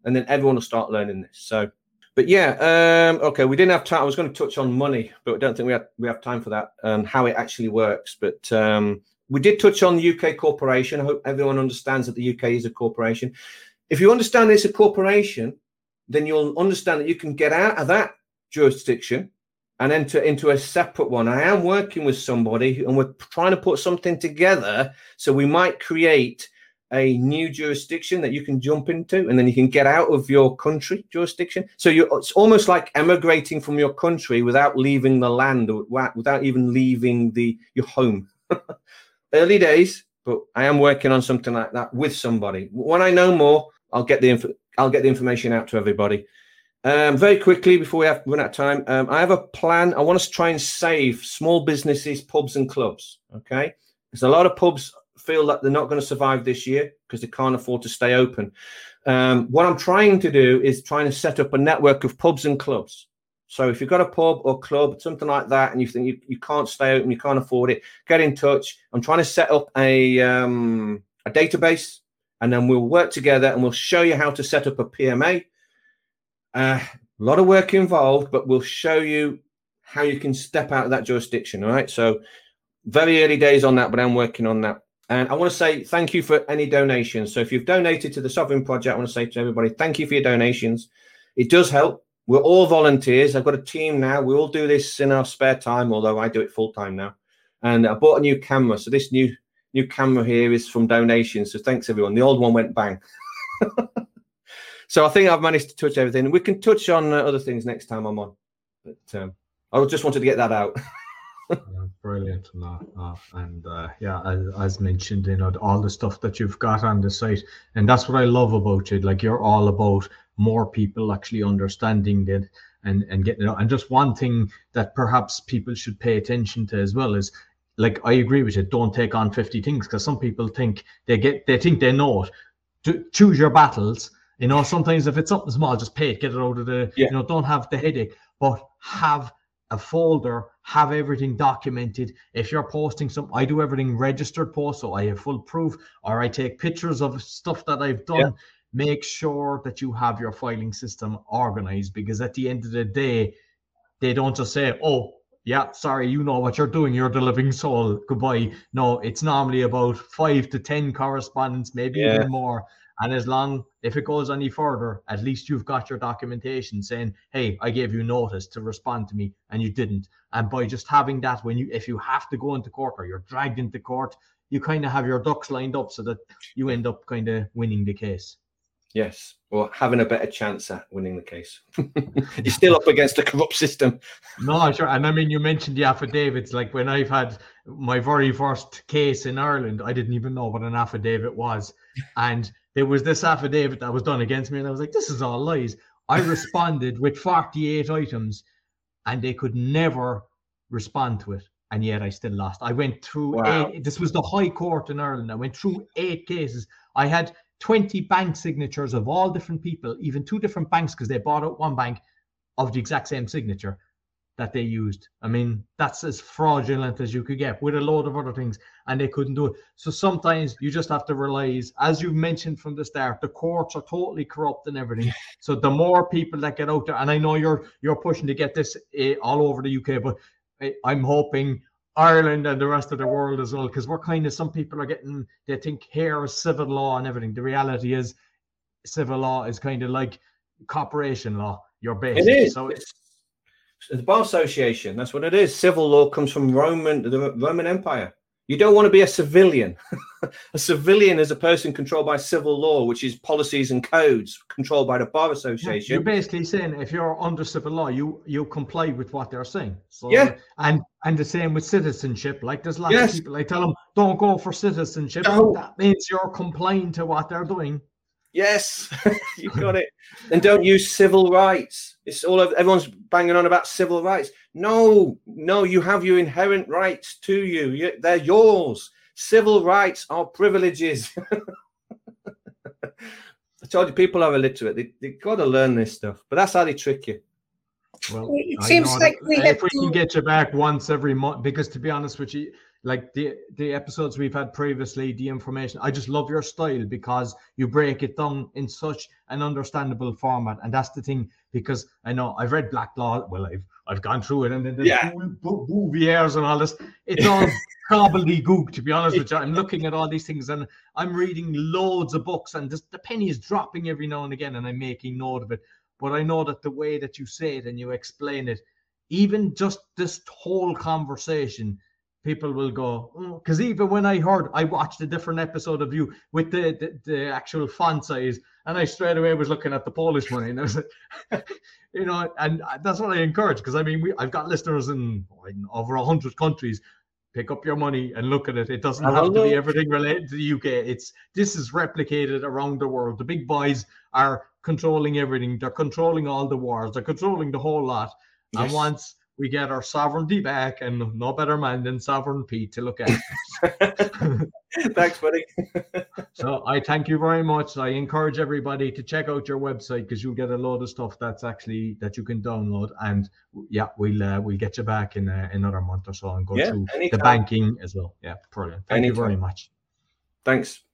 and then everyone will start learning this. So, but yeah, um, okay, we didn't have time. I was going to touch on money, but I don't think we have we have time for that and how it actually works. But um, we did touch on the UK corporation. I hope everyone understands that the UK is a corporation. If you understand it's a corporation, then you'll understand that you can get out of that jurisdiction and enter into a separate one. I am working with somebody and we're trying to put something together. So we might create a new jurisdiction that you can jump into and then you can get out of your country jurisdiction. So you it's almost like emigrating from your country without leaving the land or without even leaving the your home. <laughs> Early days, but I am working on something like that with somebody. When I know more, I'll get the info, I'll get the information out to everybody. Um, very quickly before we have run out of time, um, I have a plan. I want to try and save small businesses, pubs, and clubs. Okay, there's a lot of pubs feel that they're not going to survive this year because they can't afford to stay open. Um, what I'm trying to do is trying to set up a network of pubs and clubs. So if you've got a pub or club, something like that, and you think you, you can't stay open, you can't afford it, get in touch. I'm trying to set up a um, a database, and then we'll work together and we'll show you how to set up a PMA uh, a lot of work involved, but we'll show you how you can step out of that jurisdiction. All right. So, very early days on that, but I'm working on that. And I want to say thank you for any donations. So, if you've donated to the Sovereign Project, I want to say to everybody, thank you for your donations. It does help. We're all volunteers. I've got a team now. We all do this in our spare time, although I do it full time now. And I bought a new camera. So, this new new camera here is from donations. So, thanks everyone. The old one went bang. <laughs> So I think I've managed to touch everything. We can touch on uh, other things next time I'm on. But um, I just wanted to get that out. <laughs> brilliant, and uh, yeah, as, as, mentioned, you know, all the stuff that you've got on the site, and that's what I love about you. Like you're all about more people actually understanding that and and getting it. Out. And just one thing that perhaps people should pay attention to as well is like I agree with you. Don't take on fifty things because some people think they get they think they know it. To choose your battles you know, sometimes if it's something small, just pay it, get it out of the, yeah. you know, don't have the headache, but have a folder, have everything documented. If you're posting some, I do everything registered post, so I have full proof, or I take pictures of stuff that I've done. Yeah. Make sure that you have your filing system organized because at the end of the day, they don't just say, oh, yeah, sorry, you know what you're doing. You're the living soul. Goodbye. No, it's normally about five to 10 correspondence, maybe yeah. even more. And as long if it goes any further, at least you've got your documentation saying, "Hey, I gave you notice to respond to me, and you didn't." And by just having that, when you if you have to go into court or you're dragged into court, you kind of have your ducks lined up so that you end up kind of winning the case. Yes, or having a better chance at winning the case. <laughs> You're still up against a corrupt system. no, sure. And I mean, you mentioned the affidavits. Like when I've had my very first case in Ireland, I didn't even know what an affidavit was, and there was this affidavit that was done against me, and I was like, this is all lies. I responded with 48 items, and they could never respond to it. And yet I still lost. I went through wow. eight, this was the High Court in Ireland. I went through eight cases. I had 20 bank signatures of all different people, even two different banks, because they bought out one bank of the exact same signature that they used. I mean, that's as fraudulent as you could get with a load of other things, and they couldn't do it. So sometimes you just have to realize, as you've mentioned from the start, the courts are totally corrupt and everything. <laughs> So the more people that get out there, and I know you're you're pushing to get this uh, all over the UK, but I, I'm hoping Ireland and the rest of the world as well, because we're kind of some people are getting they think here is civil law and everything. The reality is, civil law is kind of like corporation law. You're based. It is. So it's the bar association. That's what it is. Civil law comes from Roman, the Roman Empire. You don't want to be a civilian. <laughs> a civilian is a person controlled by civil law, which is policies and codes controlled by the bar association. You're basically saying if you're under civil law, you you comply with what they're saying. So, yeah. And and the same with citizenship. Like there's lots yes. of people. I tell them don't go for citizenship. No. That means you're complying to what they're doing. Yes, <laughs> you got it. and don't use civil rights. It's all of, everyone's banging on about civil rights. No, no, you have your inherent rights to you. you they're yours. Civil rights are privileges. <laughs> I told you people are illiterate. They, they've got to learn this stuff, but that's how they trick you. well, it seems like we if we to... can get you back once every month, because to be honest with you, like the the episodes we've had previously, the information, I just love your style because you break it down in such an understandable format, and that's the thing. Because I know I've read Black Law, well, I've I've gone through it, and then the yeah. Bouviers and all this, it's all <laughs> gobbledygook. To be honest with you, I'm looking at all these things, and I'm reading loads of books, and just the penny is dropping every now and again, and I'm making note of it. But I know that the way that you say it and you explain it, even just this whole conversation, people will go mm. because oh, even when I heard I watched a different episode of you with the, the, the actual font size, and I straight away was looking at the Polish money, and I was like, you know, and that's what I encourage because I mean we I've got listeners in, in over a hundred countries. Pick up your money and look at it. It doesn't have to be everything related to the UK. It's this is replicated around the world. The big boys are controlling everything. They're controlling all the wars. They're controlling the whole lot. Yes. And once we get our sovereignty back, and no better man than Sovereign Pete to look at. <laughs> Thanks, buddy. <laughs> so I thank you very much. I encourage everybody to check out your website because you'll get a lot of stuff that's actually that you can download. And yeah, we'll uh, we'll get you back in uh, another month or so and go yeah, through anytime. the banking as well. Yeah, brilliant. Thank anytime. you very much. Thanks.